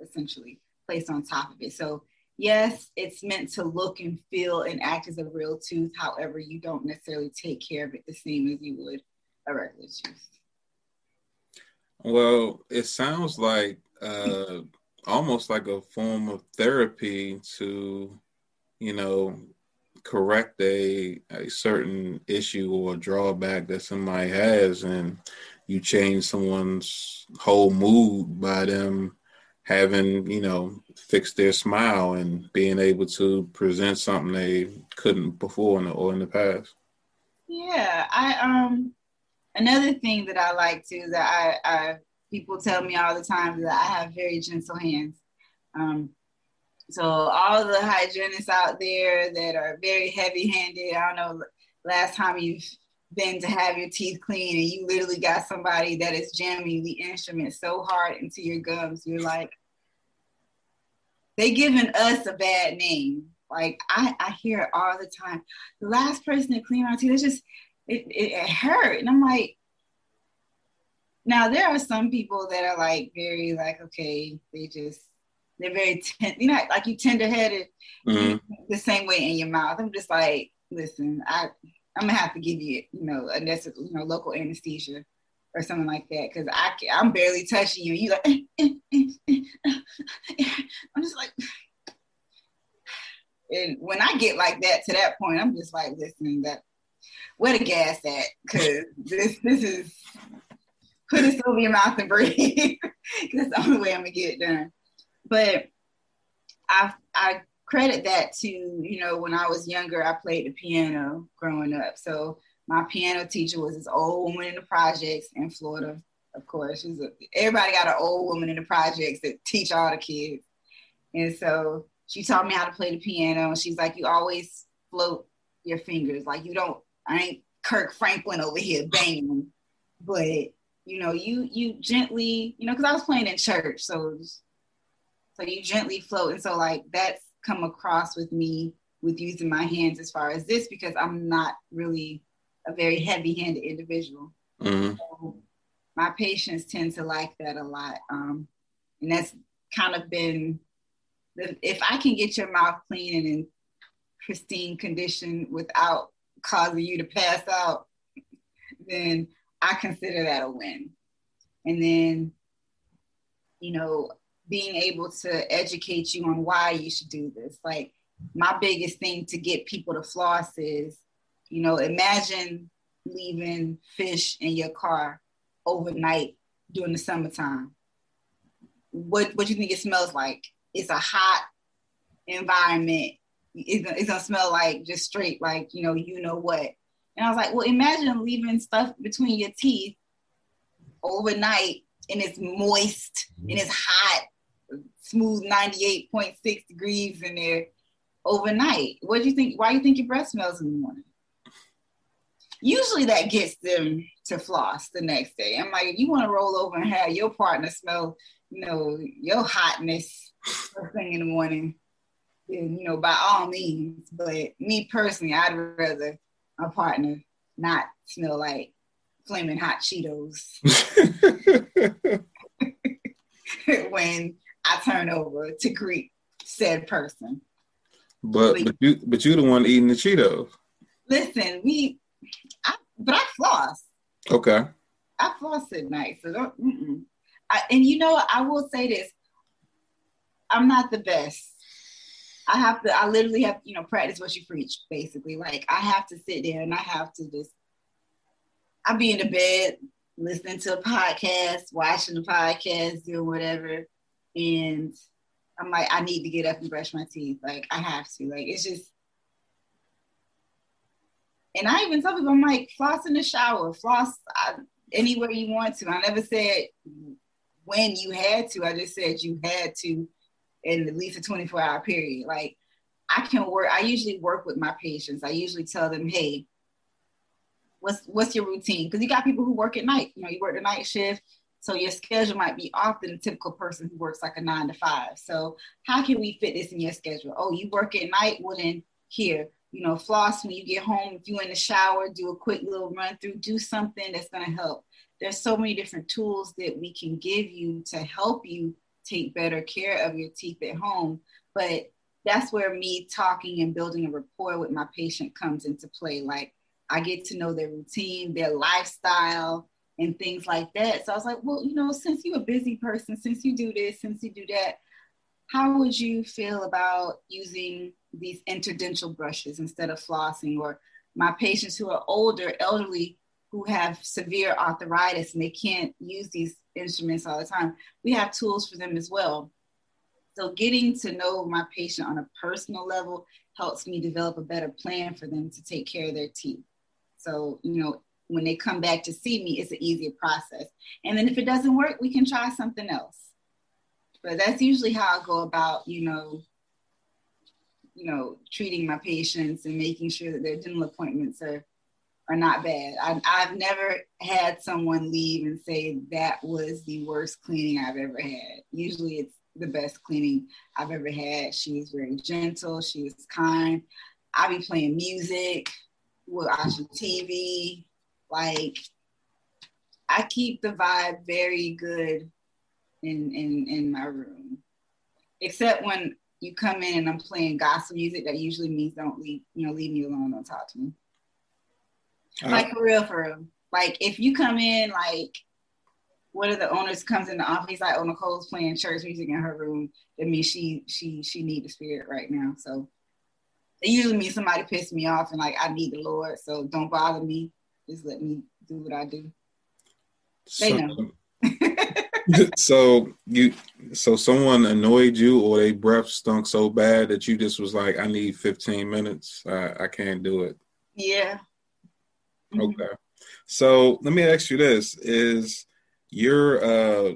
[SPEAKER 1] essentially placed on top of it. So yes, it's meant to look and feel and act as a real tooth. However, you don't necessarily take care of it the same as you would a regular tooth.
[SPEAKER 2] Well, it sounds like uh, almost like a form of therapy to, you know, correct a, a certain issue or drawback that somebody has and you change someone's whole mood by them having you know fixed their smile and being able to present something they couldn't before in the, or in the past.
[SPEAKER 1] Yeah i um another thing that i like too that i i people tell me all the time that i have very gentle hands. Um so all the hygienists out there that are very heavy-handed, I don't know last time you've been to have your teeth clean and you literally got somebody that is jamming the instrument so hard into your gums, you're like, they giving us a bad name. Like I, I hear it all the time. The last person to clean my teeth, it's just it, it, it hurt. And I'm like, now there are some people that are like very like, okay, they just they're very, ten- you know, like you tender headed, mm-hmm. the same way in your mouth. I'm just like, listen, I, I'm gonna have to give you, you know, a you know, local anesthesia or something like that because I, can, I'm barely touching you. You like, I'm just like, And when I get like that to that point, I'm just like, listen, that where the gas at? Cause this this is put this over your mouth and breathe. because That's the only way I'm gonna get it done. But I I credit that to, you know, when I was younger, I played the piano growing up. So my piano teacher was this old woman in the projects in Florida. Of course, she's a, everybody got an old woman in the projects that teach all the kids. And so she taught me how to play the piano. And she's like, you always float your fingers. Like you don't, I ain't Kirk Franklin over here banging, but you know, you you gently, you know, because I was playing in church, so so you gently float, and so like that's come across with me with using my hands as far as this because I'm not really a very heavy-handed individual. Mm-hmm. So my patients tend to like that a lot, um, and that's kind of been if I can get your mouth clean and in pristine condition without causing you to pass out, then I consider that a win. And then, you know, being able to educate you on why you should do this. Like my biggest thing to get people to floss is, you know, imagine leaving fish in your car overnight during the summertime. What what you think it smells like? It's a hot environment. It's gonna, it's gonna smell like just straight like you know you know what. And I was like, well, imagine leaving stuff between your teeth overnight and it's moist and it's hot smooth 98.6 degrees in there overnight. What do you think? Why do you think your breath smells in the morning? Usually that gets them to floss the next day. I'm like, you want to roll over and have your partner smell, you know, your hotness first thing in the morning, then, you know, by all means. But me personally, I'd rather my partner not smell like flaming hot Cheetos when I turn over to greet said person.
[SPEAKER 2] But but, but you but you're the one eating the Cheetos.
[SPEAKER 1] Listen, we, I, but I floss.
[SPEAKER 2] Okay.
[SPEAKER 1] I floss at night, so don't. I, and you know, I will say this: I'm not the best. I have to. I literally have, you know, practice what you preach. Basically, like I have to sit there and I have to just. I'll be in the bed listening to a podcast, watching the podcast, doing whatever, and I'm like, I need to get up and brush my teeth. Like I have to. Like it's just. And I even tell people, I'm like, floss in the shower, floss anywhere you want to. I never said when you had to. I just said you had to in at least a 24 hour period. Like I can work, I usually work with my patients. I usually tell them, hey, what's what's your routine? Because you got people who work at night. You know, you work the night shift. So your schedule might be off than a typical person who works like a nine to five. So how can we fit this in your schedule? Oh, you work at night? Well then here, you know, floss when you get home. If you're in the shower, do a quick little run through, do something that's gonna help. There's so many different tools that we can give you to help you take better care of your teeth at home. But that's where me talking and building a rapport with my patient comes into play. Like I get to know their routine, their lifestyle, and things like that. So I was like, well, you know, since you're a busy person, since you do this, since you do that, how would you feel about using these interdental brushes instead of flossing? Or my patients who are older, elderly, who have severe arthritis and they can't use these instruments all the time, we have tools for them as well. So getting to know my patient on a personal level helps me develop a better plan for them to take care of their teeth. So, you know, when they come back to see me, it's an easier process. And then if it doesn't work, we can try something else. But that's usually how I go about, you know, you know, treating my patients and making sure that their dental appointments are are not bad. I, I've never had someone leave and say that was the worst cleaning I've ever had. Usually it's the best cleaning I've ever had. She was very gentle. She was kind. I be playing music, watching TV. Like I keep the vibe very good in in in my room, except when you come in and I'm playing gospel music. That usually means don't leave you know leave me alone. Don't talk to me. Uh, like for real, for real. Like if you come in, like one of the owners comes in the office, like, "Oh, Nicole's playing church music in her room." That means she she she need the spirit right now. So it usually means somebody pissed me off and like I need the Lord, so don't bother me. Just let me do what I do. They so,
[SPEAKER 2] know. so you so someone annoyed you or they breath stunk so bad that you just was like, I need 15 minutes. I, I can't do it.
[SPEAKER 1] Yeah.
[SPEAKER 2] Mm-hmm. Okay. So let me ask you this: Is your uh,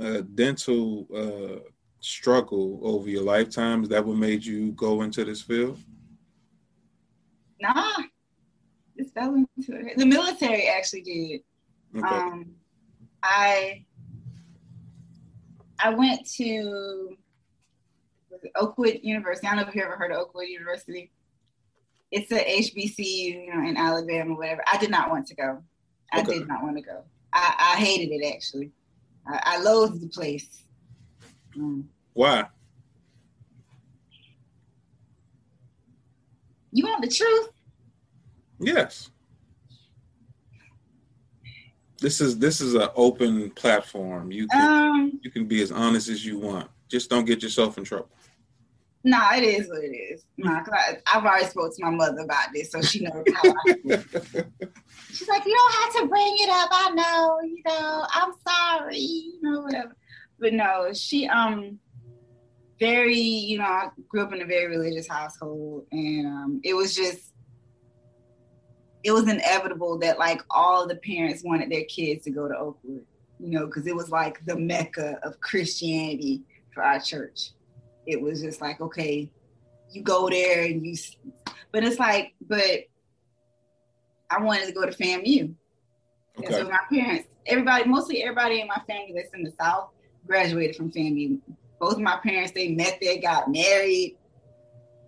[SPEAKER 2] uh, dental uh, struggle over your lifetime is that what made you go into this field?
[SPEAKER 1] Nah, just fell into it. The military actually did. Okay. Um, I I went to Oakwood University. I don't know if you ever heard of Oakwood University. It's a HBCU, you know, in Alabama, whatever. I did not want to go. I okay. did not want to go. I, I hated it actually. I, I loathed the place.
[SPEAKER 2] Mm. Why?
[SPEAKER 1] You want the truth?
[SPEAKER 2] Yes. This is this is an open platform. You can um, you can be as honest as you want. Just don't get yourself in trouble.
[SPEAKER 1] No, nah, it is what it is. Nah, I, have already spoke to my mother about this, so she knows how I feel. She's like, you don't have to bring it up. I know, you know, I'm sorry, you know, whatever. But no, she um very, you know, I grew up in a very religious household, and um, it was just, it was inevitable that like all the parents wanted their kids to go to Oakwood, you know, because it was like the mecca of Christianity for our church. It was just like, okay, you go there and you, but it's like, but I wanted to go to FAMU. Okay. And so my parents, everybody, mostly everybody in my family that's in the South graduated from FAMU both of my parents they met there, got married.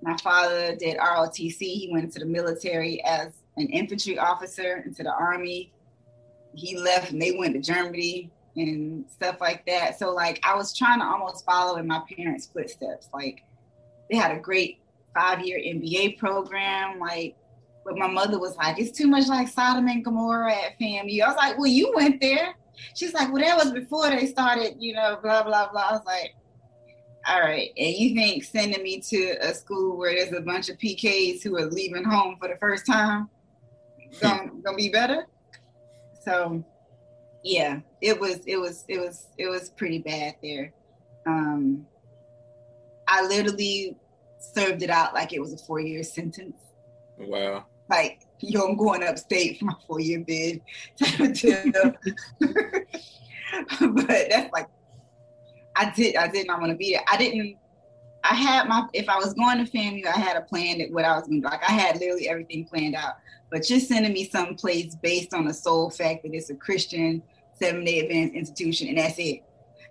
[SPEAKER 1] My father did ROTC. He went into the military as an infantry officer into the army. He left and they went to Germany and stuff like that. So like I was trying to almost follow in my parents' footsteps. Like they had a great five-year MBA program. Like, but my mother was like, it's too much like Sodom and Gomorrah at FAMU. I was like, well, you went there. She's like, well, that was before they started, you know, blah blah blah. I was like, all right. And you think sending me to a school where there's a bunch of PKs who are leaving home for the first time gonna, gonna be better? So yeah, it was it was it was it was pretty bad there. Um I literally served it out like it was a four year sentence.
[SPEAKER 2] Wow.
[SPEAKER 1] Like, yo, I'm going upstate for my four year bid. but that's like I did I did not want to be there. I didn't I had my if I was going to FAMU, I had a plan that what I was going to like. I had literally everything planned out. But just sending me someplace based on the sole fact that it's a Christian seven day Adventist institution and that's it.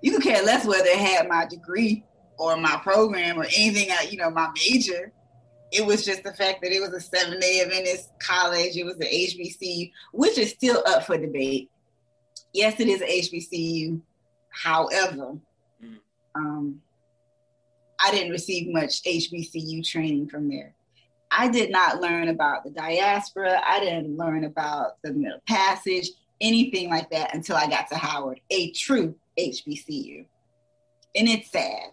[SPEAKER 1] You could care less whether it had my degree or my program or anything, you know, my major. It was just the fact that it was a seven day Adventist college. It was an HBCU, which is still up for debate. Yes, it is an HBCU. However, um, I didn't receive much HBCU training from there. I did not learn about the diaspora. I didn't learn about the Middle Passage, anything like that until I got to Howard, a true HBCU. And it's sad.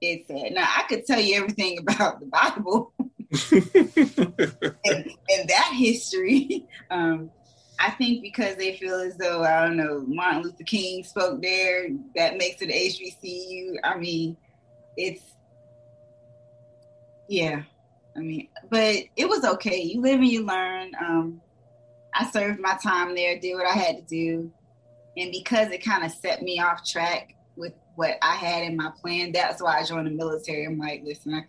[SPEAKER 1] It's sad. Now, I could tell you everything about the Bible and, and, that history. Um, I think because they feel as though I don't know Martin Luther King spoke there, that makes it HBCU. I mean, it's yeah. I mean, but it was okay. You live and you learn. Um, I served my time there, did what I had to do, and because it kind of set me off track with what I had in my plan, that's why I joined the military. I'm like, listen, I,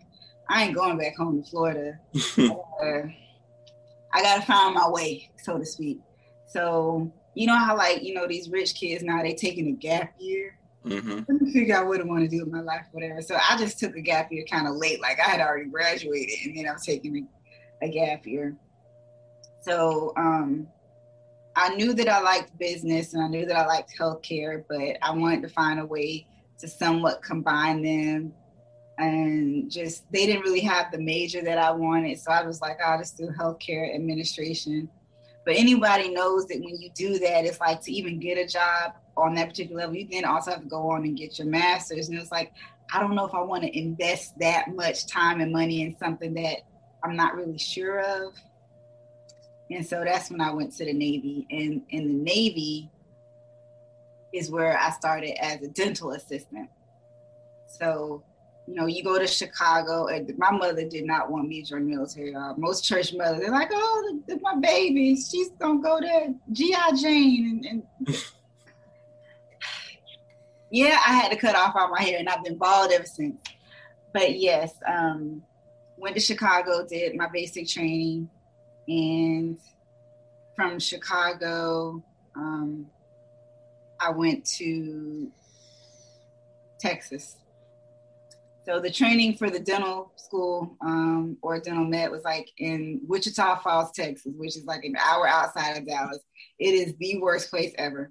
[SPEAKER 1] I ain't going back home to Florida. uh, I gotta find my way, so to speak. So you know how like you know these rich kids now they taking a gap year. Mm-hmm. Let me figure out what I want to do with my life, whatever. So I just took a gap year kind of late. Like I had already graduated, and then I was taking a, a gap year. So um, I knew that I liked business and I knew that I liked healthcare, but I wanted to find a way to somewhat combine them. And just they didn't really have the major that I wanted, so I was like, I'll just do healthcare administration but anybody knows that when you do that, it's like to even get a job on that particular level, you then also have to go on and get your master's. And it's like, I don't know if I want to invest that much time and money in something that I'm not really sure of. And so that's when I went to the Navy. And in the Navy is where I started as a dental assistant. So, you know, you go to Chicago, and my mother did not want me to join the military. Uh, most church mothers, they're like, oh, my baby, she's gonna go to GI Jane. And, and yeah, I had to cut off all my hair, and I've been bald ever since. But yes, um, went to Chicago, did my basic training, and from Chicago, um, I went to Texas. So the training for the dental school um, or dental med was like in Wichita Falls, Texas, which is like an hour outside of Dallas. It is the worst place ever.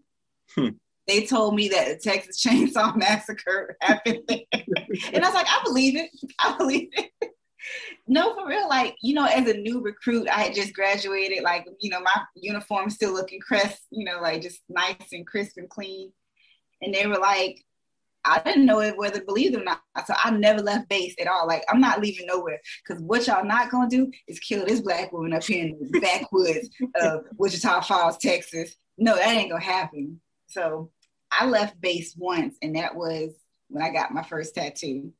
[SPEAKER 1] Hmm. They told me that the Texas Chainsaw Massacre happened there. and I was like, I believe it. I believe it no, for real. Like, you know, as a new recruit, I had just graduated. Like, you know, my uniform still looking crisp, you know, like just nice and crisp and clean. And they were like, I didn't know whether to believe them or not. So I never left base at all. Like, I'm not leaving nowhere. Because what y'all not going to do is kill this black woman up here in the backwoods of Wichita Falls, Texas. No, that ain't going to happen. So I left base once, and that was when I got my first tattoo.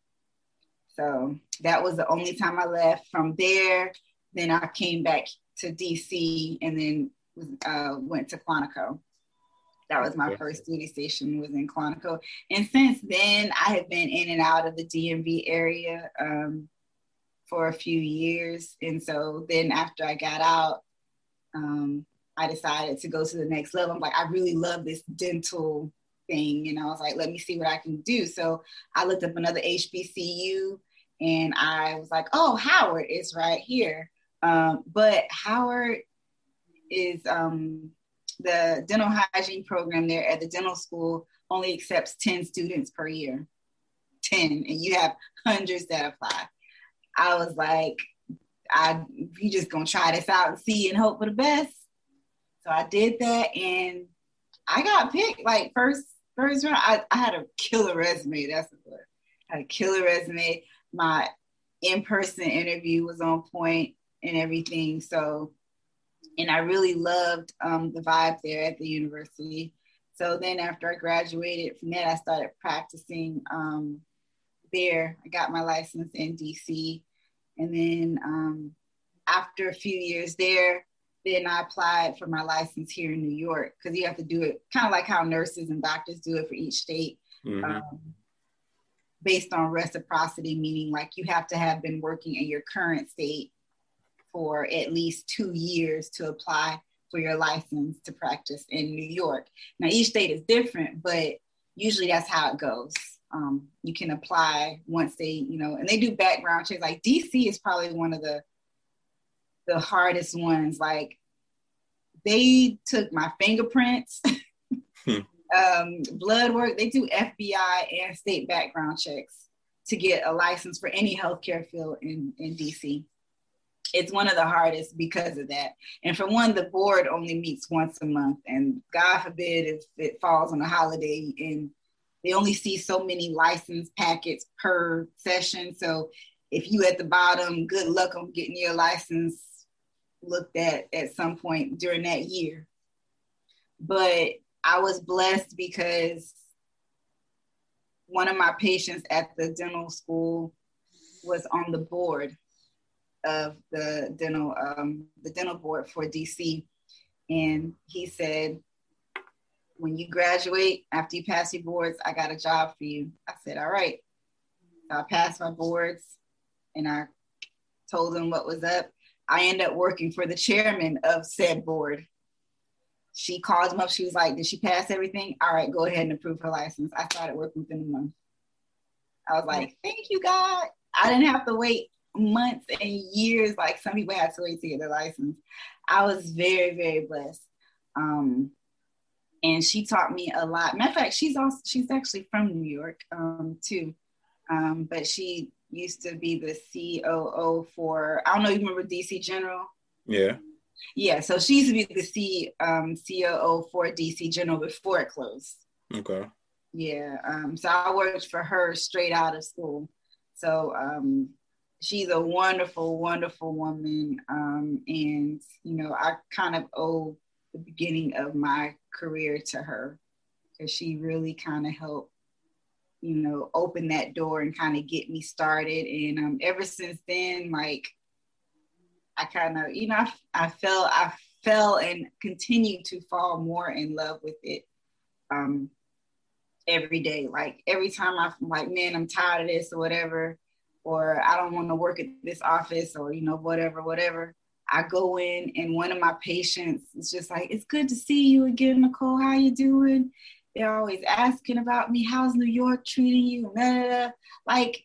[SPEAKER 1] So that was the only time I left. From there, then I came back to DC and then uh, went to Quantico. That was my first duty station was in Quantico. And since then, I have been in and out of the DMV area um, for a few years. And so then after I got out, um, I decided to go to the next level. I'm like, I really love this dental thing. And I was like, let me see what I can do. So I looked up another HBCU and I was like, oh, Howard is right here. Um, but Howard is um, the dental hygiene program there at the dental school only accepts 10 students per year. 10, and you have hundreds that apply. I was like, I you just gonna try this out and see and hope for the best. So I did that and I got picked like first first round. I, I had a killer resume. That's what I had a killer resume my in-person interview was on point and everything. So, and I really loved um, the vibe there at the university. So then after I graduated from that, I started practicing um, there. I got my license in DC. And then um, after a few years there, then I applied for my license here in New York because you have to do it kind of like how nurses and doctors do it for each state. Mm-hmm. Um, based on reciprocity, meaning like you have to have been working in your current state for at least two years to apply for your license to practice in New York. Now, each state is different, but usually that's how it goes. Um, you can apply once they, you know, and they do background checks. Like DC is probably one of the the hardest ones. Like they took my fingerprints. Hmm um, blood work. They do FBI and state background checks to get a license for any healthcare field in, in DC. It's one of the hardest because of that. And for one, the board only meets once a month. And God forbid if it falls on a holiday and they only see so many license packets per session. So if you at the bottom, good luck on getting your license looked at at some point during that year. But I was blessed because one of my patients at the dental school was on the board of the dental um, the dental board for DC, and he said, "When you graduate, after you pass your boards, I got a job for you." I said, "All right." So I passed my boards, and I told him what was up. I ended up working for the chairman of said board she called him up. She was like, Did she pass everything? All right, go ahead and approve her license. I started working within a month. I was like, Thank you, God. I didn't have to wait months and years like some people had to wait to get their license. I was very, very blessed. Um, and she taught me a lot. Matter of fact, she's also she's actually from New York um, too, um, but she used to be the COO for I don't know. You remember DC General?
[SPEAKER 2] Yeah.
[SPEAKER 1] Yeah, so she used to be the C um, COO for DC General before it closed.
[SPEAKER 2] Okay.
[SPEAKER 1] Yeah, um, so I worked for her straight out of school. So um, she's a wonderful, wonderful woman. Um, and, you know, I kind of owe the beginning of my career to her because she really kind of helped, you know, open that door and kind of get me started. And um, ever since then, like, I kind of, you know, I, I fell, I fell and continue to fall more in love with it um, every day. Like every time I'm like, man, I'm tired of this or whatever or I don't want to work at this office or, you know, whatever, whatever. I go in and one of my patients is just like, it's good to see you again, Nicole. How you doing? They're always asking about me. How's New York treating you? Like,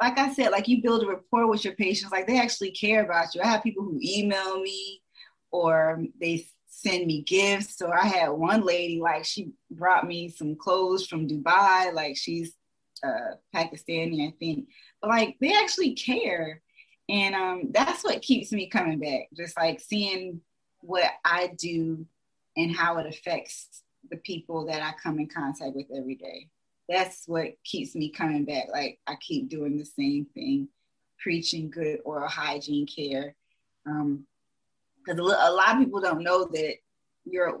[SPEAKER 1] like I said, like you build a rapport with your patients. Like they actually care about you. I have people who email me or they send me gifts. So I had one lady, like she brought me some clothes from Dubai. Like she's uh, Pakistani, I think But like they actually care and um, that's what keeps me coming back just like seeing what i do and how it affects the people that i come in contact with every day that's what keeps me coming back like i keep doing the same thing preaching good oral hygiene care because um, a lot of people don't know that your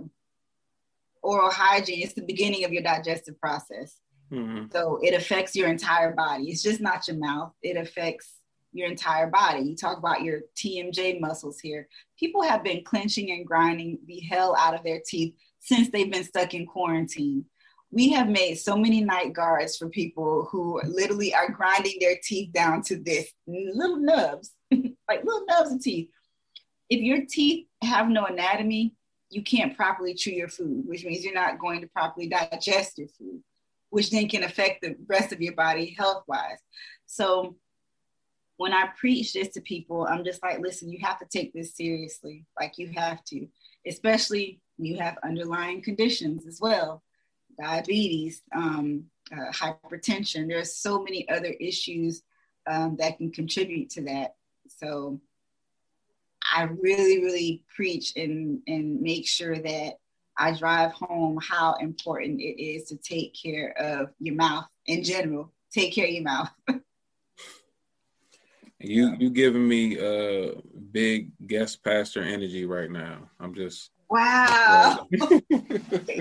[SPEAKER 1] oral hygiene is the beginning of your digestive process Mm-hmm. So it affects your entire body. It's just not your mouth, it affects your entire body. You talk about your TMJ muscles here. People have been clenching and grinding the hell out of their teeth since they've been stuck in quarantine. We have made so many night guards for people who literally are grinding their teeth down to this little nubs, like little nubs of teeth. If your teeth have no anatomy, you can't properly chew your food, which means you're not going to properly digest your food which then can affect the rest of your body health wise. So when I preach this to people, I'm just like, listen, you have to take this seriously. Like you have to, especially you have underlying conditions as well, diabetes, um, uh, hypertension. There's so many other issues um, that can contribute to that. So I really, really preach and and make sure that I drive home how important it is to take care of your mouth in general. Take care of your mouth.
[SPEAKER 2] you you giving me uh big guest pastor energy right now. I'm just
[SPEAKER 1] wow.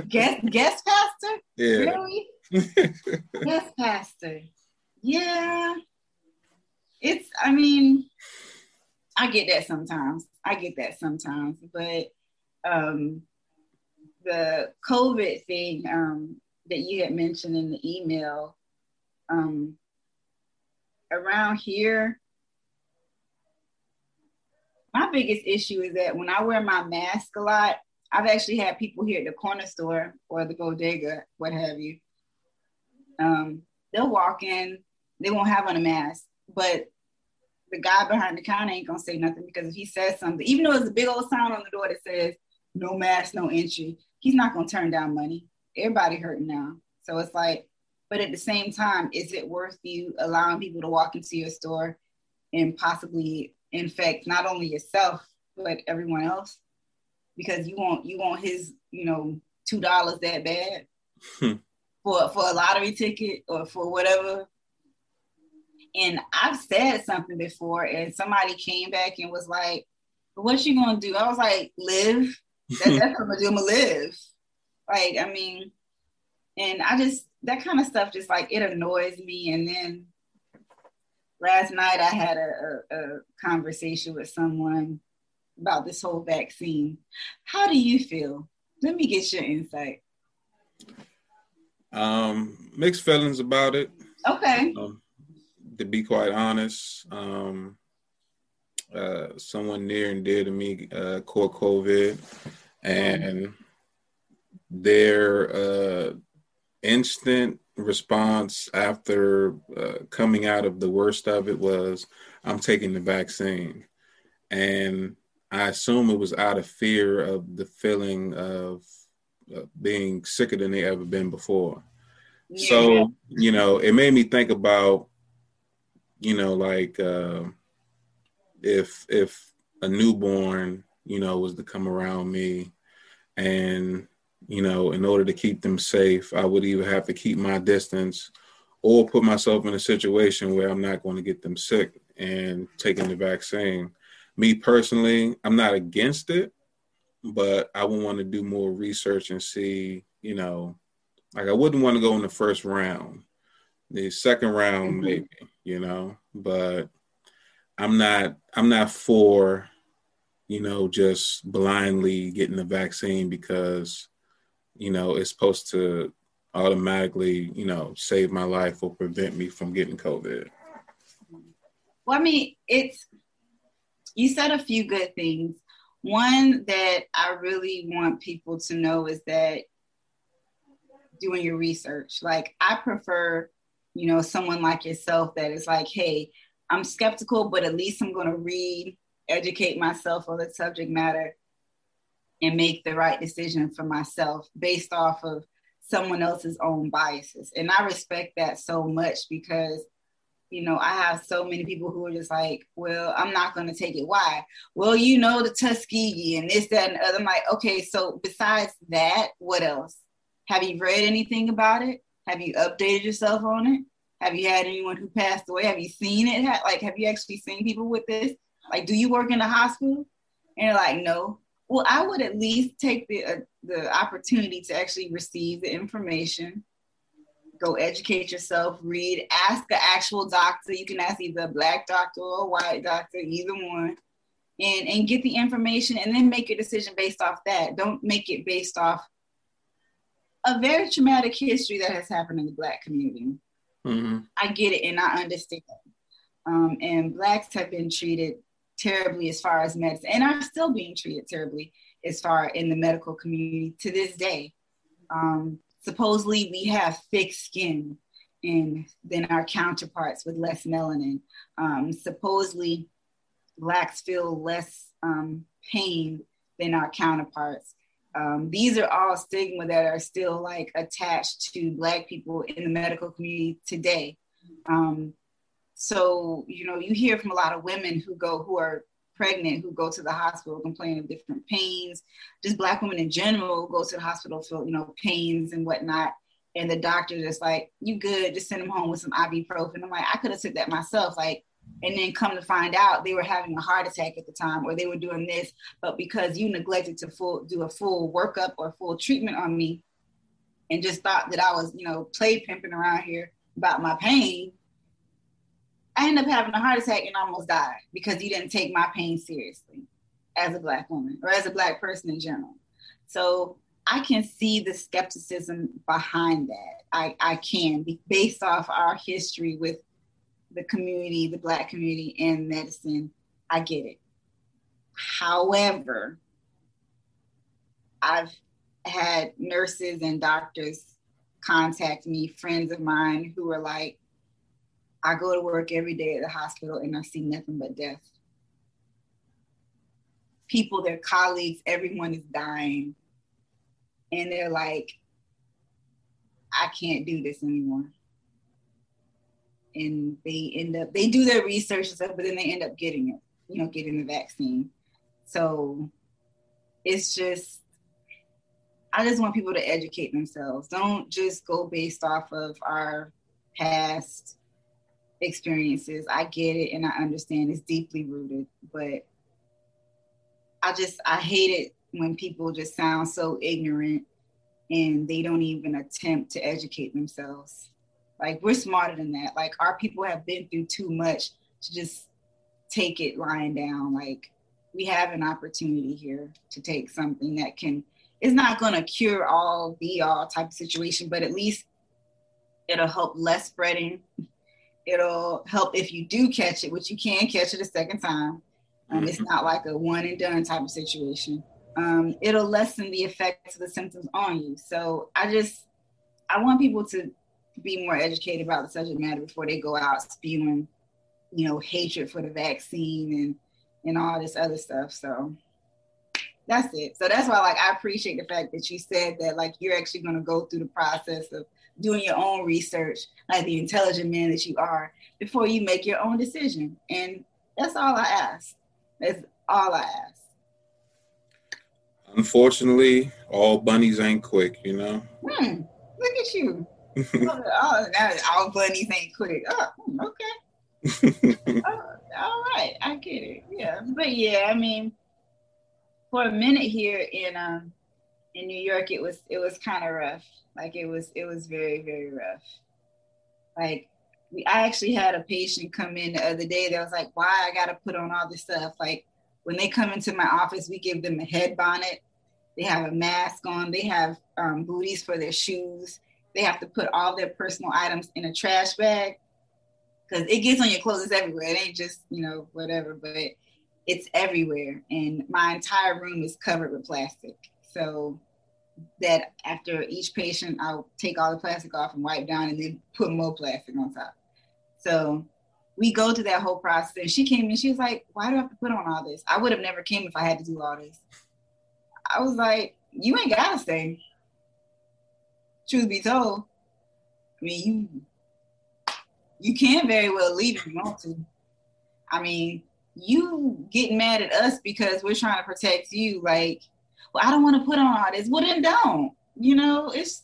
[SPEAKER 1] guest guest pastor? Yeah. Really? guest pastor. Yeah. It's I mean, I get that sometimes. I get that sometimes, but um the COVID thing um, that you had mentioned in the email, um, around here, my biggest issue is that when I wear my mask a lot, I've actually had people here at the corner store or the bodega, what have you. Um, they'll walk in, they won't have on a mask, but the guy behind the counter ain't gonna say nothing because if he says something, even though it's a big old sign on the door that says no mask, no entry, he's not to turn down money. Everybody hurting now. So it's like, but at the same time, is it worth you allowing people to walk into your store and possibly infect not only yourself but everyone else? Because you want you want his you know two dollars that bad hmm. for for a lottery ticket or for whatever. And I've said something before, and somebody came back and was like, "What you gonna do?" I was like, "Live." That, that's what I'm gonna do. I'm gonna live. Like, I mean, and I just that kind of stuff just like it annoys me. And then last night I had a, a, a conversation with someone about this whole vaccine. How do you feel? Let me get your insight.
[SPEAKER 2] Um, mixed feelings about it.
[SPEAKER 1] Okay.
[SPEAKER 2] Um, to be quite honest, um, uh, someone near and dear to me uh, caught COVID, and their uh, instant response after uh, coming out of the worst of it was, "I'm taking the vaccine," and I assume it was out of fear of the feeling of uh, being sicker than they ever been before. Yeah. So you know, it made me think about, you know, like uh, if if a newborn, you know, was to come around me, and you know, in order to keep them safe, I would either have to keep my distance or put myself in a situation where I'm not going to get them sick and taking the vaccine. Me personally, I'm not against it, but I would want to do more research and see, you know, like I wouldn't want to go in the first round. The second round, mm-hmm. maybe, you know, but I'm not I'm not for, you know, just blindly getting the vaccine because, you know, it's supposed to automatically, you know, save my life or prevent me from getting COVID.
[SPEAKER 1] Well, I mean, it's you said a few good things. One that I really want people to know is that doing your research. Like I prefer, you know, someone like yourself that is like, hey, I'm skeptical, but at least I'm going to read, educate myself on the subject matter, and make the right decision for myself based off of someone else's own biases. And I respect that so much because, you know, I have so many people who are just like, well, I'm not going to take it. Why? Well, you know, the Tuskegee and this, that, and other. I'm like, okay, so besides that, what else? Have you read anything about it? Have you updated yourself on it? Have you had anyone who passed away? Have you seen it? Like, have you actually seen people with this? Like, do you work in a hospital? And you're like, no. Well, I would at least take the uh, the opportunity to actually receive the information, go educate yourself, read, ask the actual doctor. You can ask either a black doctor or a white doctor, either one, and and get the information, and then make a decision based off that. Don't make it based off a very traumatic history that has happened in the black community. Mm-hmm. I get it and I understand. Um, and blacks have been treated terribly as far as medicine and are still being treated terribly as far in the medical community to this day. Um, supposedly we have thick skin and than our counterparts with less melanin. Um, supposedly blacks feel less um, pain than our counterparts. Um, these are all stigma that are still like attached to black people in the medical community today. Um, so, you know, you hear from a lot of women who go, who are pregnant, who go to the hospital complaining of different pains. Just black women in general go to the hospital for, you know, pains and whatnot. And the doctor just like, you good, just send them home with some ibuprofen. I'm like, I could have took that myself. Like, and then come to find out they were having a heart attack at the time or they were doing this but because you neglected to full do a full workup or full treatment on me and just thought that i was you know play pimping around here about my pain i ended up having a heart attack and almost died because you didn't take my pain seriously as a black woman or as a black person in general so i can see the skepticism behind that i, I can based off our history with the community, the Black community and medicine. I get it. However, I've had nurses and doctors contact me, friends of mine who are like, I go to work every day at the hospital and I see nothing but death. People, their colleagues, everyone is dying. And they're like, I can't do this anymore and they end up they do their research and stuff, but then they end up getting it, you know, getting the vaccine. So it's just I just want people to educate themselves. Don't just go based off of our past experiences. I get it and I understand it's deeply rooted, but I just I hate it when people just sound so ignorant and they don't even attempt to educate themselves. Like we're smarter than that. Like our people have been through too much to just take it lying down. Like we have an opportunity here to take something that can it's not gonna cure all be all type of situation, but at least it'll help less spreading. It'll help if you do catch it, which you can catch it a second time. Um, mm-hmm. It's not like a one and done type of situation. Um, it'll lessen the effects of the symptoms on you. So I just I want people to be more educated about the subject matter before they go out spewing, you know, hatred for the vaccine and and all this other stuff. So that's it. So that's why like I appreciate the fact that you said that like you're actually going to go through the process of doing your own research, like the intelligent man that you are, before you make your own decision. And that's all I ask. That's all I ask.
[SPEAKER 2] Unfortunately, all bunnies ain't quick, you know.
[SPEAKER 1] Hmm. Look at you oh, now all bunnies ain't quick. Oh, okay. oh, all right, I get it. Yeah, but yeah, I mean, for a minute here in um in New York, it was it was kind of rough. Like it was it was very very rough. Like we, I actually had a patient come in the other day that was like, "Why I got to put on all this stuff?" Like when they come into my office, we give them a head bonnet. They have a mask on. They have um, booties for their shoes. They have to put all their personal items in a trash bag because it gets on your clothes. Everywhere. It ain't just you know whatever, but it's everywhere. And my entire room is covered with plastic. So that after each patient, I'll take all the plastic off and wipe down, and then put more plastic on top. So we go through that whole process. And she came in, she was like, "Why do I have to put on all this? I would have never came if I had to do all this." I was like, "You ain't gotta stay." Truth be told, I mean you you can very well leave if you want to. I mean, you getting mad at us because we're trying to protect you. Like, I don't want to put on all this. Well, then don't. You know, it's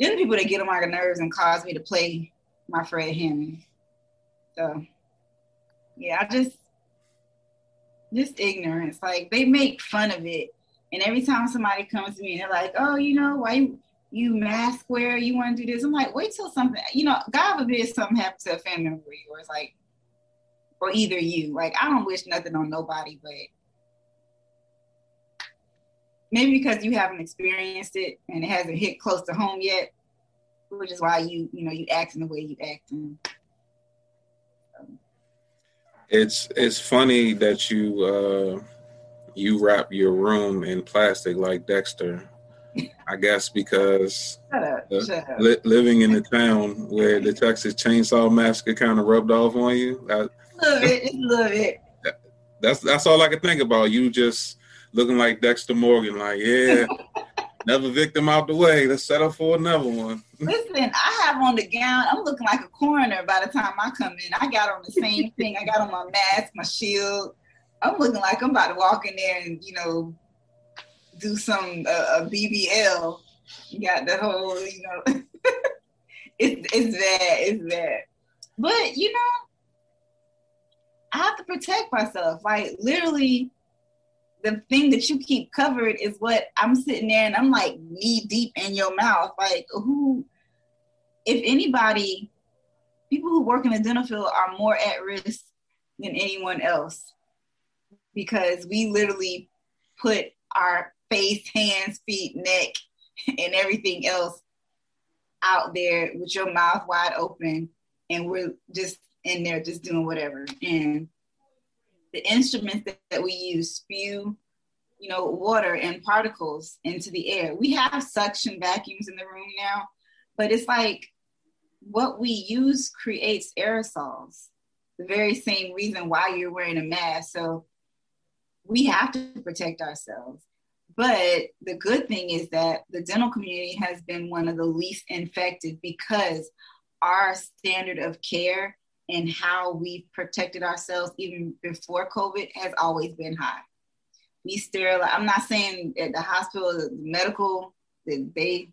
[SPEAKER 1] them people that get on my nerves and cause me to play my Fred Hammond. So, yeah, I just, just ignorance. Like they make fun of it, and every time somebody comes to me and they're like, "Oh, you know, why you you mask wear? You want to do this?" I'm like, "Wait till something, you know, God forbid something happens to a family member of yours, like, or either you. Like, I don't wish nothing on nobody, but." Maybe because you haven't experienced it and it hasn't hit close to home yet, which is why you you know you act in the way you act. And,
[SPEAKER 2] it's it's funny that you uh, you wrap your room in plastic like Dexter. I guess because
[SPEAKER 1] shut up, shut.
[SPEAKER 2] Li- living in the town where the Texas Chainsaw Massacre kind of rubbed off on you.
[SPEAKER 1] I, love it, love it.
[SPEAKER 2] That's that's all I could think about. You just looking like Dexter Morgan, like yeah, Another victim out the way. Let's set up for another one.
[SPEAKER 1] Listen, I have on the gown. I'm looking like a coroner by the time I come in. I got on the same thing. I got on my mask, my shield. I'm looking like I'm about to walk in there and you know do some uh, a BBL. You got the whole, you know, it's it's bad, it's bad. But you know, I have to protect myself. Like literally, the thing that you keep covered is what I'm sitting there and I'm like knee deep in your mouth. Like who, if anybody, people who work in the dental field are more at risk than anyone else because we literally put our face, hands, feet, neck, and everything else out there with your mouth wide open and we're just in there just doing whatever. And the instruments that, that we use spew, you know, water and particles into the air. We have suction vacuums in the room now, but it's like what we use creates aerosols. The very same reason why you're wearing a mask. So we have to protect ourselves. But the good thing is that the dental community has been one of the least infected because our standard of care and how we've protected ourselves even before COVID has always been high. We sterilize. I'm not saying at the hospital, the medical, that they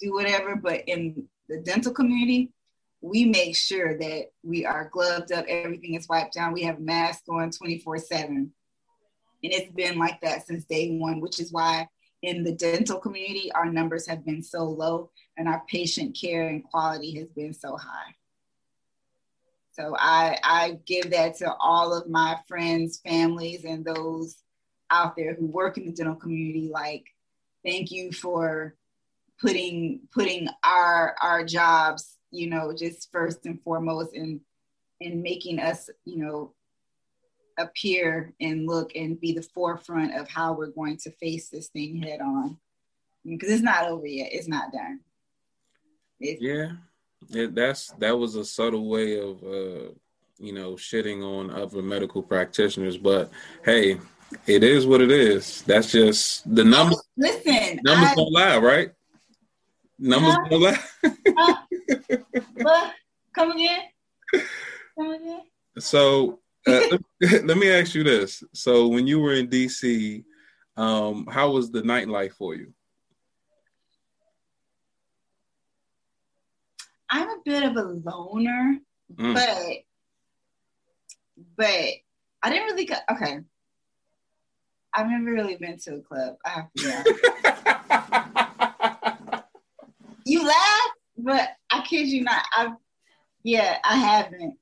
[SPEAKER 1] do whatever, but in the dental community, we make sure that we are gloved up, everything is wiped down. We have masks on 24 7. And it's been like that since day one, which is why in the dental community, our numbers have been so low and our patient care and quality has been so high. So I, I give that to all of my friends, families, and those out there who work in the dental community. Like, thank you for putting putting our our jobs, you know, just first and foremost, and and making us, you know, appear and look and be the forefront of how we're going to face this thing head on. Because it's not over yet. It's not done.
[SPEAKER 2] It's, yeah it, that's that was a subtle way of uh, you know shitting on other medical practitioners, but hey, it is what it is. That's just the numbers.
[SPEAKER 1] Listen,
[SPEAKER 2] numbers I, don't lie, right? Numbers uh, don't lie.
[SPEAKER 1] uh? Come again. Come again.
[SPEAKER 2] So uh, let me ask you this: So when you were in DC, um, how was the nightlife for you?
[SPEAKER 1] I'm a bit of a loner, mm. but but I didn't really. Okay, I've never really been to a club. I have to you laugh, but I kid you not. I yeah, I haven't.